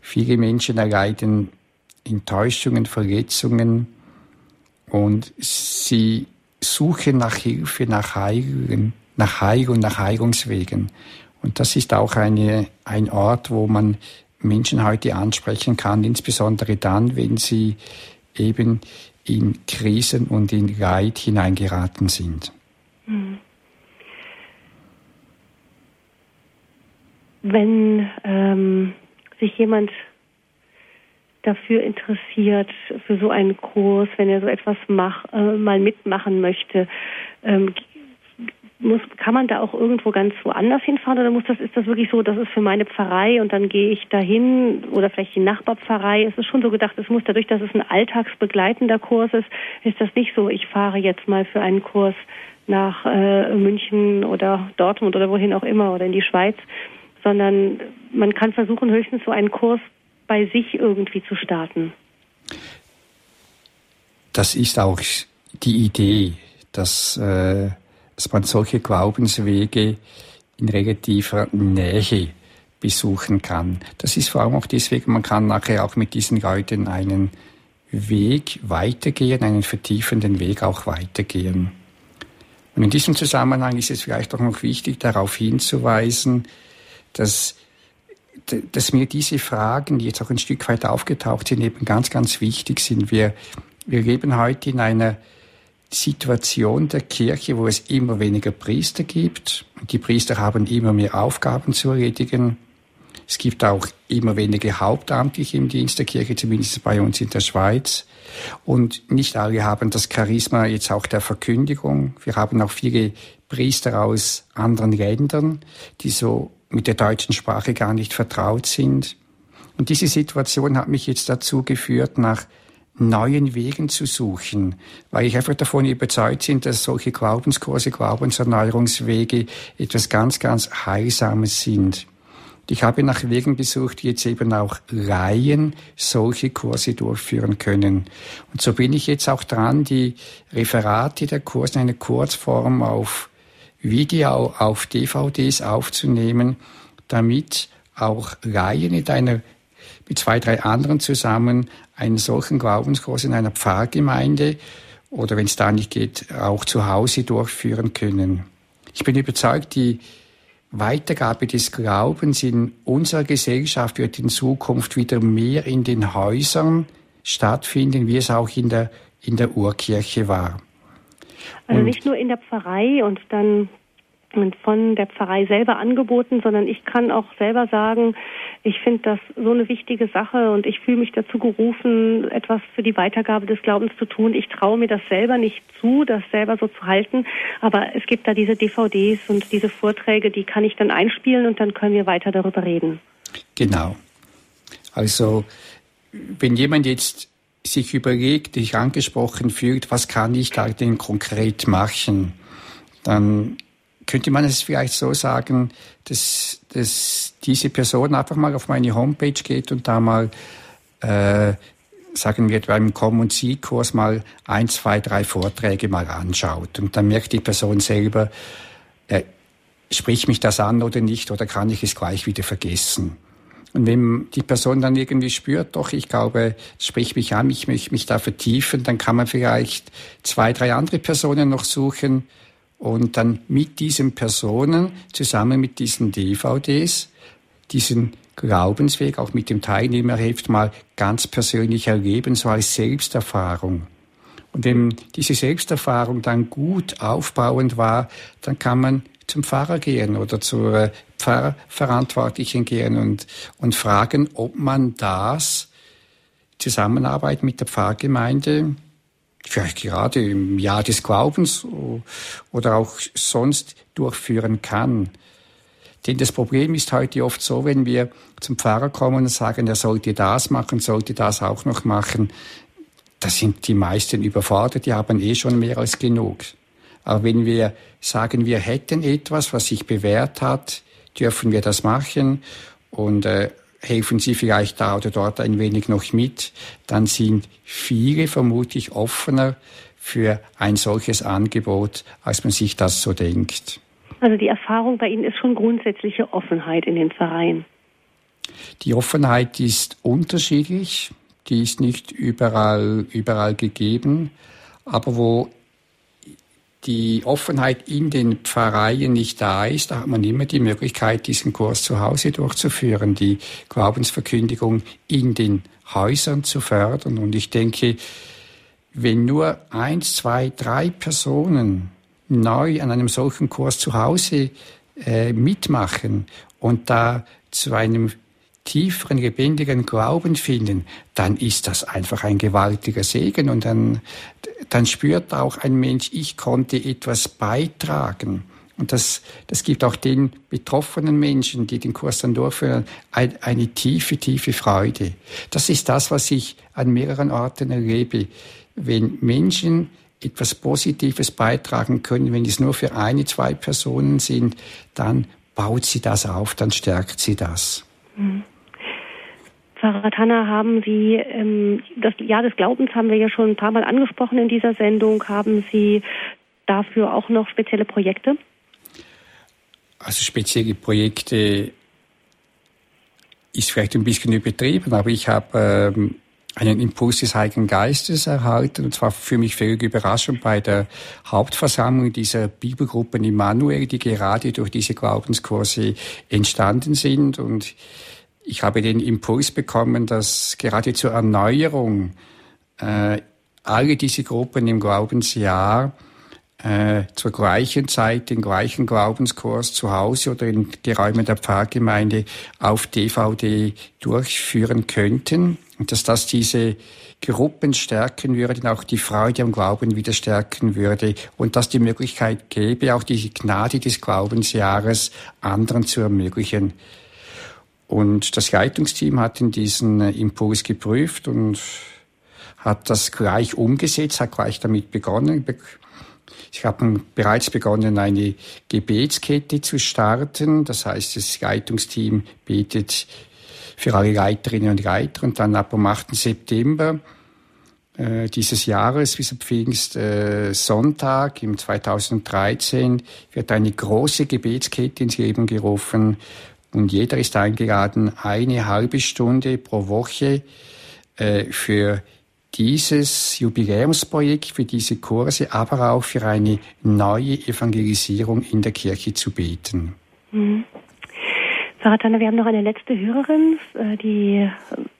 Viele Menschen erleiden Enttäuschungen, Verletzungen und sie suchen nach Hilfe, nach Heilen, nach Heil und nach Heilungswegen. Und das ist auch eine, ein Ort, wo man Menschen heute ansprechen kann, insbesondere dann, wenn sie eben in Krisen und in Leid hineingeraten sind. Mhm. Wenn ähm, sich jemand dafür interessiert, für so einen Kurs, wenn er so etwas mach, äh, mal mitmachen möchte, ähm, muss, kann man da auch irgendwo ganz woanders hinfahren oder muss das, ist das wirklich so, das ist für meine Pfarrei und dann gehe ich dahin oder vielleicht die Nachbarpfarrei? Es ist schon so gedacht, es muss dadurch, dass es ein alltagsbegleitender Kurs ist, ist das nicht so, ich fahre jetzt mal für einen Kurs nach äh, München oder Dortmund oder wohin auch immer oder in die Schweiz, sondern man kann versuchen, höchstens so einen Kurs bei sich irgendwie zu starten. Das ist auch die Idee, dass, äh, dass man solche Glaubenswege in relativer Nähe besuchen kann. Das ist vor allem auch deswegen, man kann nachher auch mit diesen Leuten einen Weg weitergehen, einen vertiefenden Weg auch weitergehen. Und in diesem Zusammenhang ist es vielleicht auch noch wichtig, darauf hinzuweisen, dass, dass mir diese Fragen, die jetzt auch ein Stück weit aufgetaucht sind, eben ganz, ganz wichtig sind. Wir, wir leben heute in einer Situation der Kirche, wo es immer weniger Priester gibt. Die Priester haben immer mehr Aufgaben zu erledigen. Es gibt auch immer weniger Hauptamtliche im Dienst der Kirche, zumindest bei uns in der Schweiz. Und nicht alle haben das Charisma jetzt auch der Verkündigung. Wir haben auch viele Priester aus anderen Ländern, die so mit der deutschen Sprache gar nicht vertraut sind. Und diese Situation hat mich jetzt dazu geführt, nach neuen Wegen zu suchen, weil ich einfach davon überzeugt bin, dass solche Glaubenskurse, Glaubenserneuerungswege etwas ganz, ganz Heilsames sind. Ich habe nach Wegen besucht, die jetzt eben auch Laien solche Kurse durchführen können. Und so bin ich jetzt auch dran, die Referate der Kurse in einer Kurzform auf Video, auf DVDs aufzunehmen, damit auch Laien in einer mit zwei, drei anderen zusammen einen solchen Glaubenskurs in einer Pfarrgemeinde oder wenn es da nicht geht, auch zu Hause durchführen können. Ich bin überzeugt, die Weitergabe des Glaubens in unserer Gesellschaft wird in Zukunft wieder mehr in den Häusern stattfinden, wie es auch in der, in der Urkirche war. Also und nicht nur in der Pfarrei und dann von der Pfarrei selber angeboten, sondern ich kann auch selber sagen, ich finde das so eine wichtige Sache und ich fühle mich dazu gerufen, etwas für die Weitergabe des Glaubens zu tun. Ich traue mir das selber nicht zu, das selber so zu halten, aber es gibt da diese DVDs und diese Vorträge, die kann ich dann einspielen und dann können wir weiter darüber reden. Genau. Also, wenn jemand jetzt sich überlegt, sich angesprochen fühlt, was kann ich da denn konkret machen, dann könnte man es vielleicht so sagen, dass, dass diese Person einfach mal auf meine Homepage geht und da mal, äh, sagen wir, beim Komm- und Sie-Kurs mal ein, zwei, drei Vorträge mal anschaut. Und dann merkt die Person selber, äh, spricht mich das an oder nicht, oder kann ich es gleich wieder vergessen? Und wenn die Person dann irgendwie spürt, doch, ich glaube, es spricht mich an, ich möchte mich da vertiefen, dann kann man vielleicht zwei, drei andere Personen noch suchen, und dann mit diesen Personen zusammen mit diesen DVDs diesen Glaubensweg auch mit dem Teilnehmerheft mal ganz persönlich erleben, so als Selbsterfahrung. Und wenn diese Selbsterfahrung dann gut aufbauend war, dann kann man zum Pfarrer gehen oder zur Pfarrverantwortlichen gehen und, und fragen, ob man das Zusammenarbeit mit der Pfarrgemeinde vielleicht gerade im Jahr des Glaubens oder auch sonst durchführen kann. Denn das Problem ist heute oft so, wenn wir zum Pfarrer kommen und sagen, er sollte das machen, sollte das auch noch machen, da sind die meisten überfordert, die haben eh schon mehr als genug. Aber wenn wir sagen, wir hätten etwas, was sich bewährt hat, dürfen wir das machen und äh, helfen Sie vielleicht da oder dort ein wenig noch mit, dann sind viele vermutlich offener für ein solches Angebot, als man sich das so denkt. Also die Erfahrung bei Ihnen ist schon grundsätzliche Offenheit in den Vereinen. Die Offenheit ist unterschiedlich, die ist nicht überall, überall gegeben, aber wo die Offenheit in den Pfarreien nicht da ist, da hat man immer die Möglichkeit, diesen Kurs zu Hause durchzuführen, die Glaubensverkündigung in den Häusern zu fördern. Und ich denke, wenn nur eins, zwei, drei Personen neu an einem solchen Kurs zu Hause äh, mitmachen und da zu einem tieferen, lebendigen Glauben finden, dann ist das einfach ein gewaltiger Segen und dann, dann spürt auch ein Mensch, ich konnte etwas beitragen. Und das, das gibt auch den betroffenen Menschen, die den Kurs dann durchführen, ein, eine tiefe, tiefe Freude. Das ist das, was ich an mehreren Orten erlebe. Wenn Menschen etwas Positives beitragen können, wenn es nur für eine, zwei Personen sind, dann baut sie das auf, dann stärkt sie das. Mhm. Pfarrer Tanner, haben Sie ähm, das Jahr des Glaubens haben wir ja schon ein paar Mal angesprochen in dieser Sendung. Haben Sie dafür auch noch spezielle Projekte? Also spezielle Projekte ist vielleicht ein bisschen übertrieben, aber ich habe ähm, einen Impuls des Heiligen Geistes erhalten, und zwar für mich völlig überraschend bei der Hauptversammlung dieser Bibelgruppen Immanuel, die gerade durch diese Glaubenskurse entstanden sind. Und ich habe den Impuls bekommen, dass gerade zur Erneuerung äh, alle diese Gruppen im Glaubensjahr äh, zur gleichen Zeit den gleichen Glaubenskurs zu Hause oder in die Räume der Pfarrgemeinde auf DVD durchführen könnten und dass das diese Gruppen stärken würde auch die Freude am Glauben wieder stärken würde und dass die Möglichkeit gäbe, auch diese Gnade des Glaubensjahres anderen zu ermöglichen. Und das Leitungsteam hat in diesen äh, Impuls geprüft und hat das gleich umgesetzt, hat gleich damit begonnen. Ich habe bereits begonnen, eine Gebetskette zu starten. Das heißt, das Leitungsteam betet für alle Leiterinnen und Leiter. Und dann ab dem 8. September äh, dieses Jahres bis am Pfingst äh, Sonntag im 2013 wird eine große Gebetskette ins Leben gerufen und jeder ist eingeladen, eine halbe Stunde pro Woche äh, für dieses Jubiläumsprojekt, für diese Kurse, aber auch für eine neue Evangelisierung in der Kirche zu beten. Mhm. Sarah Tanner, wir haben noch eine letzte Hörerin, äh, die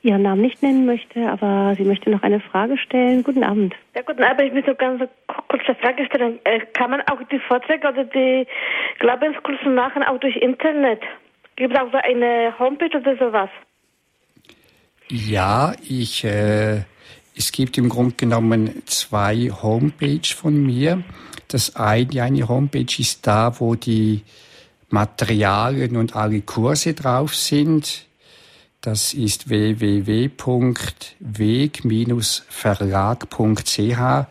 ihren Namen nicht nennen möchte, aber sie möchte noch eine Frage stellen. Guten Abend. Ja, guten Abend. Ich möchte ganz kurze Frage stellen. Äh, kann man auch die Vorträge oder die Glaubenskurse machen, auch durch Internet? Gibt es auch so eine Homepage oder sowas? Ja, ich, äh, es gibt im Grunde genommen zwei Homepages von mir. Das eine, eine Homepage ist da, wo die Materialien und alle Kurse drauf sind. Das ist www.weg-verlag.ch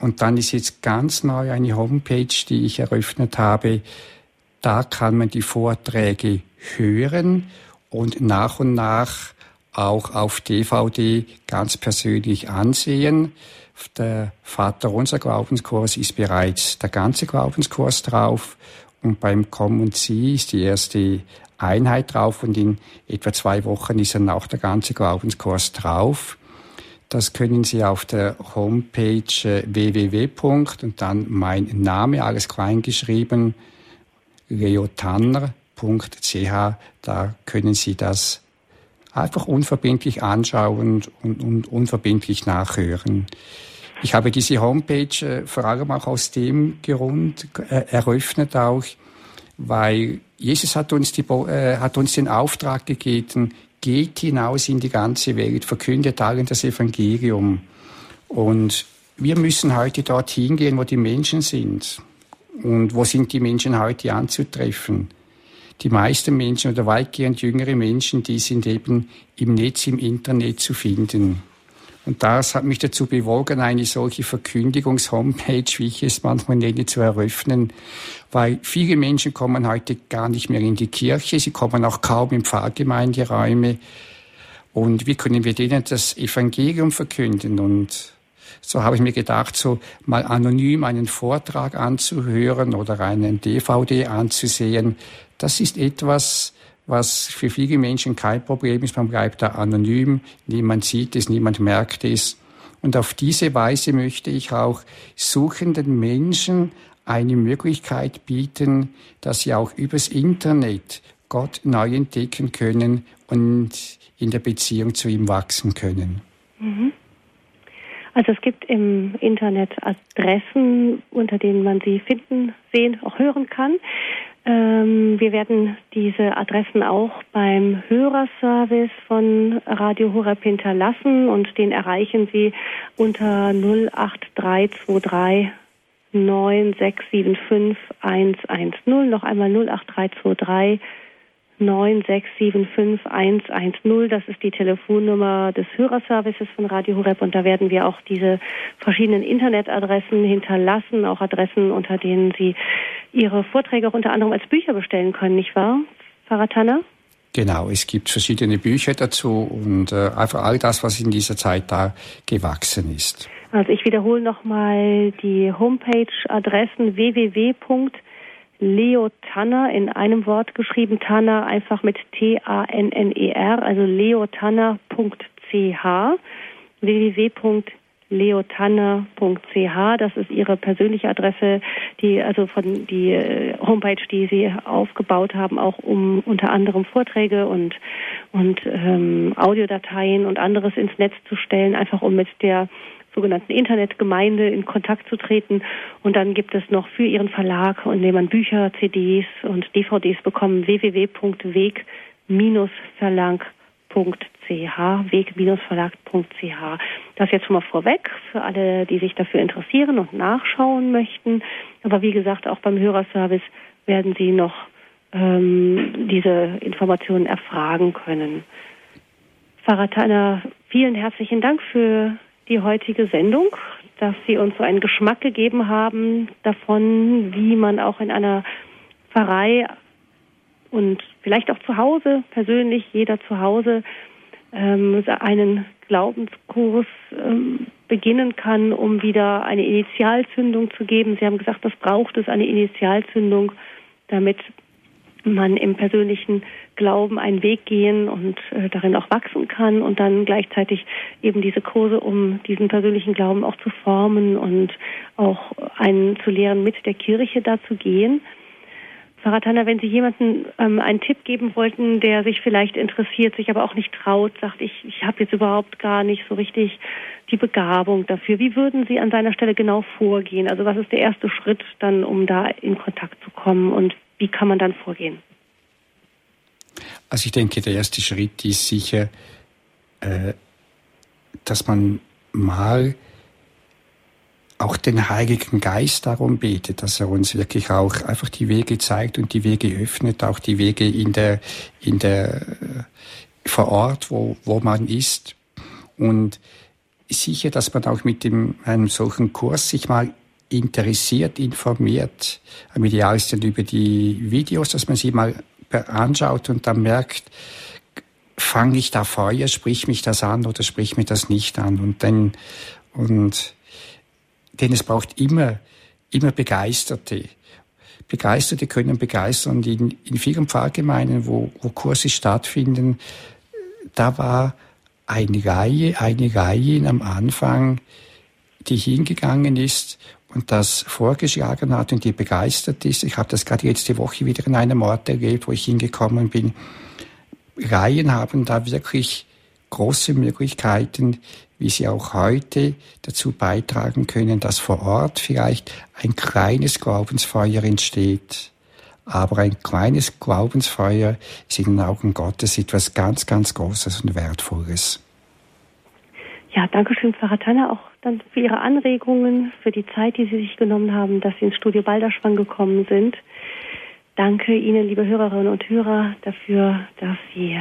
und dann ist jetzt ganz neu eine Homepage, die ich eröffnet habe. Da kann man die Vorträge hören und nach und nach auch auf DVD ganz persönlich ansehen. Der Vater unser Glaubenskurs ist bereits der ganze Glaubenskurs drauf und beim Komm und Sie ist die erste Einheit drauf und in etwa zwei Wochen ist dann auch der ganze Glaubenskurs drauf. Das können Sie auf der Homepage äh, www. und dann mein Name, alles klein geschrieben, leotanner.ch, da können Sie das einfach unverbindlich anschauen und, und unverbindlich nachhören. Ich habe diese Homepage äh, vor allem auch aus dem Grund äh, eröffnet auch, weil Jesus hat uns, die, äh, hat uns den Auftrag gegeben, geht hinaus in die ganze Welt, verkündet allen das Evangelium. Und wir müssen heute dorthin gehen, wo die Menschen sind. Und wo sind die Menschen heute anzutreffen? Die meisten Menschen oder weitgehend jüngere Menschen, die sind eben im Netz, im Internet zu finden. Und das hat mich dazu bewogen, eine solche Verkündigungs-Homepage, wie ich es manchmal nenne, zu eröffnen, weil viele Menschen kommen heute gar nicht mehr in die Kirche, sie kommen auch kaum in Pfarrgemeinderäume. Und wie können wir denen das Evangelium verkünden? Und so habe ich mir gedacht, so mal anonym einen Vortrag anzuhören oder einen DVD anzusehen, das ist etwas, was für viele Menschen kein Problem ist. Man bleibt da anonym, niemand sieht es, niemand merkt es. Und auf diese Weise möchte ich auch suchenden Menschen eine Möglichkeit bieten, dass sie auch übers Internet Gott neu entdecken können und in der Beziehung zu ihm wachsen können. Mhm. Also es gibt im Internet Adressen, unter denen man sie finden, sehen, auch hören kann. Ähm, wir werden diese Adressen auch beim Hörerservice von Radio Horeb hinterlassen und den erreichen Sie unter 08323 9675 110. Noch einmal 08323 9675110. Das ist die Telefonnummer des Hörerservices von Radio Horeb und da werden wir auch diese verschiedenen Internetadressen hinterlassen, auch Adressen, unter denen Sie Ihre Vorträge auch unter anderem als Bücher bestellen können, nicht wahr, Pfarrer Tanner? Genau, es gibt verschiedene Bücher dazu und äh, einfach all das, was in dieser Zeit da gewachsen ist. Also ich wiederhole nochmal die Homepage-Adressen www Leo Tanner in einem Wort geschrieben, Tanner einfach mit T-A-N-N-E-R, also leotanner.ch, www.leotanner.ch, das ist Ihre persönliche Adresse, die also von die äh, Homepage, die Sie aufgebaut haben, auch um unter anderem Vorträge und und ähm, Audiodateien und anderes ins Netz zu stellen, einfach um mit der sogenannten Internetgemeinde in Kontakt zu treten. Und dann gibt es noch für Ihren Verlag, und indem man Bücher, CDs und DVDs bekommen, www.weg-verlag.ch, weg-verlag.ch. Das jetzt schon mal vorweg für alle, die sich dafür interessieren und nachschauen möchten. Aber wie gesagt, auch beim Hörerservice werden Sie noch ähm, diese Informationen erfragen können. Pfarrer Tanner, vielen herzlichen Dank für die heutige Sendung, dass Sie uns so einen Geschmack gegeben haben davon, wie man auch in einer Pfarrei und vielleicht auch zu Hause, persönlich jeder zu Hause, ähm, einen Glaubenskurs ähm, beginnen kann, um wieder eine Initialzündung zu geben. Sie haben gesagt, das braucht es, eine Initialzündung, damit man im persönlichen Glauben einen Weg gehen und äh, darin auch wachsen kann und dann gleichzeitig eben diese Kurse, um diesen persönlichen Glauben auch zu formen und auch einen zu lehren, mit der Kirche da zu gehen. Tanner, wenn Sie jemanden ähm, einen Tipp geben wollten, der sich vielleicht interessiert, sich aber auch nicht traut, sagt, ich, ich habe jetzt überhaupt gar nicht so richtig die Begabung dafür. Wie würden Sie an seiner Stelle genau vorgehen? Also was ist der erste Schritt dann, um da in Kontakt zu kommen und wie kann man dann vorgehen? Also ich denke, der erste Schritt ist sicher, äh, dass man mal auch den Heiligen Geist darum betet, dass er uns wirklich auch einfach die Wege zeigt und die Wege öffnet, auch die Wege in der, in der, äh, vor Ort, wo, wo man ist. Und sicher, dass man auch mit dem, einem solchen Kurs sich mal interessiert, informiert, am idealsten über die Videos, dass man sie mal anschaut und dann merkt, fange ich da Feuer, sprich mich das an oder sprich mich das nicht an? Und dann, und, denn es braucht immer, immer Begeisterte. Begeisterte können begeistern und in, in vielen Pfarrgemeinden, wo, wo Kurse stattfinden, da war eine Reihe, eine Reihe am Anfang, die hingegangen ist und das vorgeschlagen hat und die begeistert ist. Ich habe das gerade letzte Woche wieder in einem Ort erlebt, wo ich hingekommen bin. Reihen haben da wirklich große Möglichkeiten, wie sie auch heute dazu beitragen können, dass vor Ort vielleicht ein kleines Glaubensfeuer entsteht. Aber ein kleines Glaubensfeuer ist in den Augen Gottes etwas ganz, ganz Großes und Wertvolles. Ja, danke schön, Pfarrer Tanner, auch dann für Ihre Anregungen, für die Zeit, die Sie sich genommen haben, dass Sie ins Studio Balderschwang gekommen sind. Danke Ihnen, liebe Hörerinnen und Hörer, dafür, dass Sie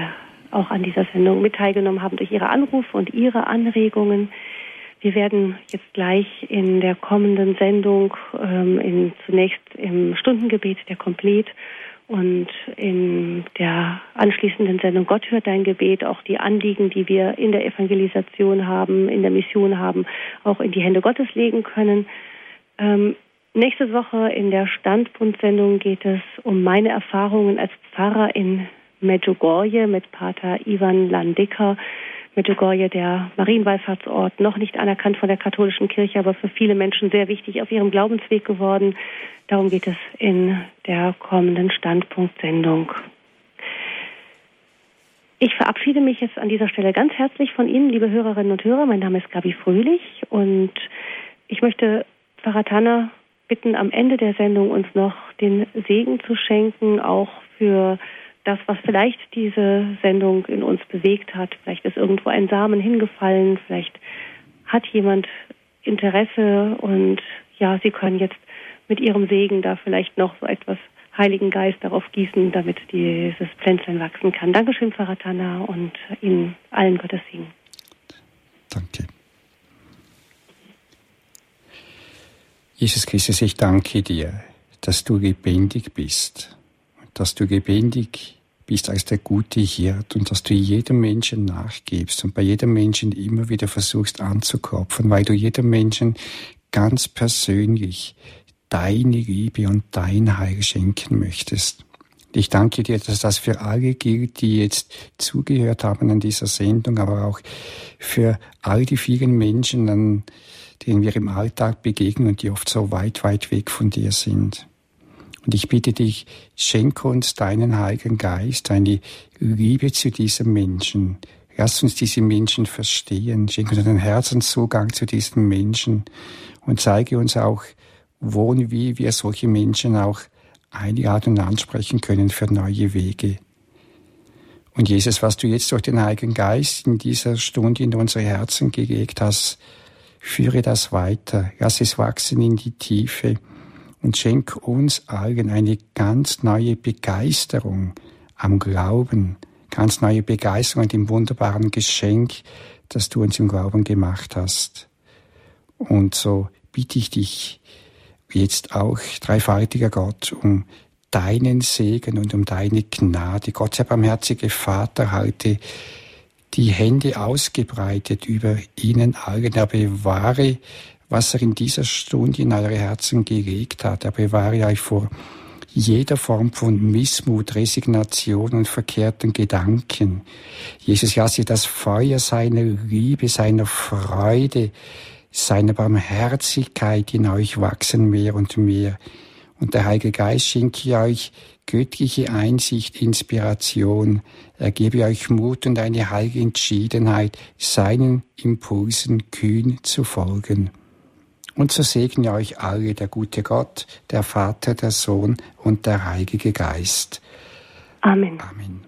auch an dieser Sendung mit teilgenommen haben durch Ihre Anrufe und Ihre Anregungen. Wir werden jetzt gleich in der kommenden Sendung ähm, in, zunächst im Stundengebet der Komplett und in der anschließenden Sendung Gott hört dein Gebet auch die Anliegen, die wir in der Evangelisation haben, in der Mission haben, auch in die Hände Gottes legen können. Ähm, nächste Woche in der Standpunktsendung geht es um meine Erfahrungen als Pfarrer in Medjugorje mit Pater Ivan Landiker. Medjugorje, der Marienwallfahrtsort, noch nicht anerkannt von der katholischen Kirche, aber für viele Menschen sehr wichtig auf ihrem Glaubensweg geworden. Darum geht es in der kommenden Standpunktsendung. Ich verabschiede mich jetzt an dieser Stelle ganz herzlich von Ihnen, liebe Hörerinnen und Hörer. Mein Name ist Gabi Fröhlich und ich möchte Pfarrer Tanner bitten, am Ende der Sendung uns noch den Segen zu schenken, auch für das, was vielleicht diese Sendung in uns bewegt hat. Vielleicht ist irgendwo ein Samen hingefallen, vielleicht hat jemand Interesse und ja, Sie können jetzt mit ihrem Segen da vielleicht noch so etwas Heiligen Geist darauf gießen, damit dieses Pflänzlein wachsen kann. Dankeschön, Pfarrer Tanna, und Ihnen allen Gottes Segen. Danke. Jesus Christus, ich danke dir, dass du lebendig bist, dass du lebendig bist als der gute Hirt und dass du jedem Menschen nachgibst und bei jedem Menschen immer wieder versuchst anzuklopfen, weil du jedem Menschen ganz persönlich deine Liebe und dein Heil schenken möchtest. Ich danke dir, dass das für alle gilt, die jetzt zugehört haben an dieser Sendung, aber auch für all die vielen Menschen, denen wir im Alltag begegnen und die oft so weit, weit weg von dir sind. Und ich bitte dich, schenke uns deinen Heiligen Geist, deine Liebe zu diesem Menschen. Lass uns diese Menschen verstehen. Schenke uns einen Herzenszugang zu diesen Menschen und zeige uns auch, wo und wie wir solche Menschen auch einladen und ansprechen können für neue Wege. Und Jesus, was du jetzt durch den Heiligen Geist in dieser Stunde in unsere Herzen gelegt hast, führe das weiter, lass es wachsen in die Tiefe und schenk uns allen eine ganz neue Begeisterung am Glauben, ganz neue Begeisterung an dem wunderbaren Geschenk, dass du uns im Glauben gemacht hast. Und so bitte ich dich jetzt auch, dreifaltiger Gott, um deinen Segen und um deine Gnade. Gott, der barmherzige Vater, halte die Hände ausgebreitet über ihnen allen. Er bewahre, was er in dieser Stunde in eure Herzen gelegt hat. Er bewahre euch vor jeder Form von Missmut, Resignation und verkehrten Gedanken. Jesus, lasse das Feuer seiner Liebe, seiner Freude, seiner Barmherzigkeit in euch wachsen mehr und mehr. Und der Heilige Geist schenke euch göttliche Einsicht, Inspiration. Er gebe euch Mut und eine heilige Entschiedenheit, seinen Impulsen kühn zu folgen. Und so segne euch alle der gute Gott, der Vater, der Sohn und der Heilige Geist. Amen. Amen.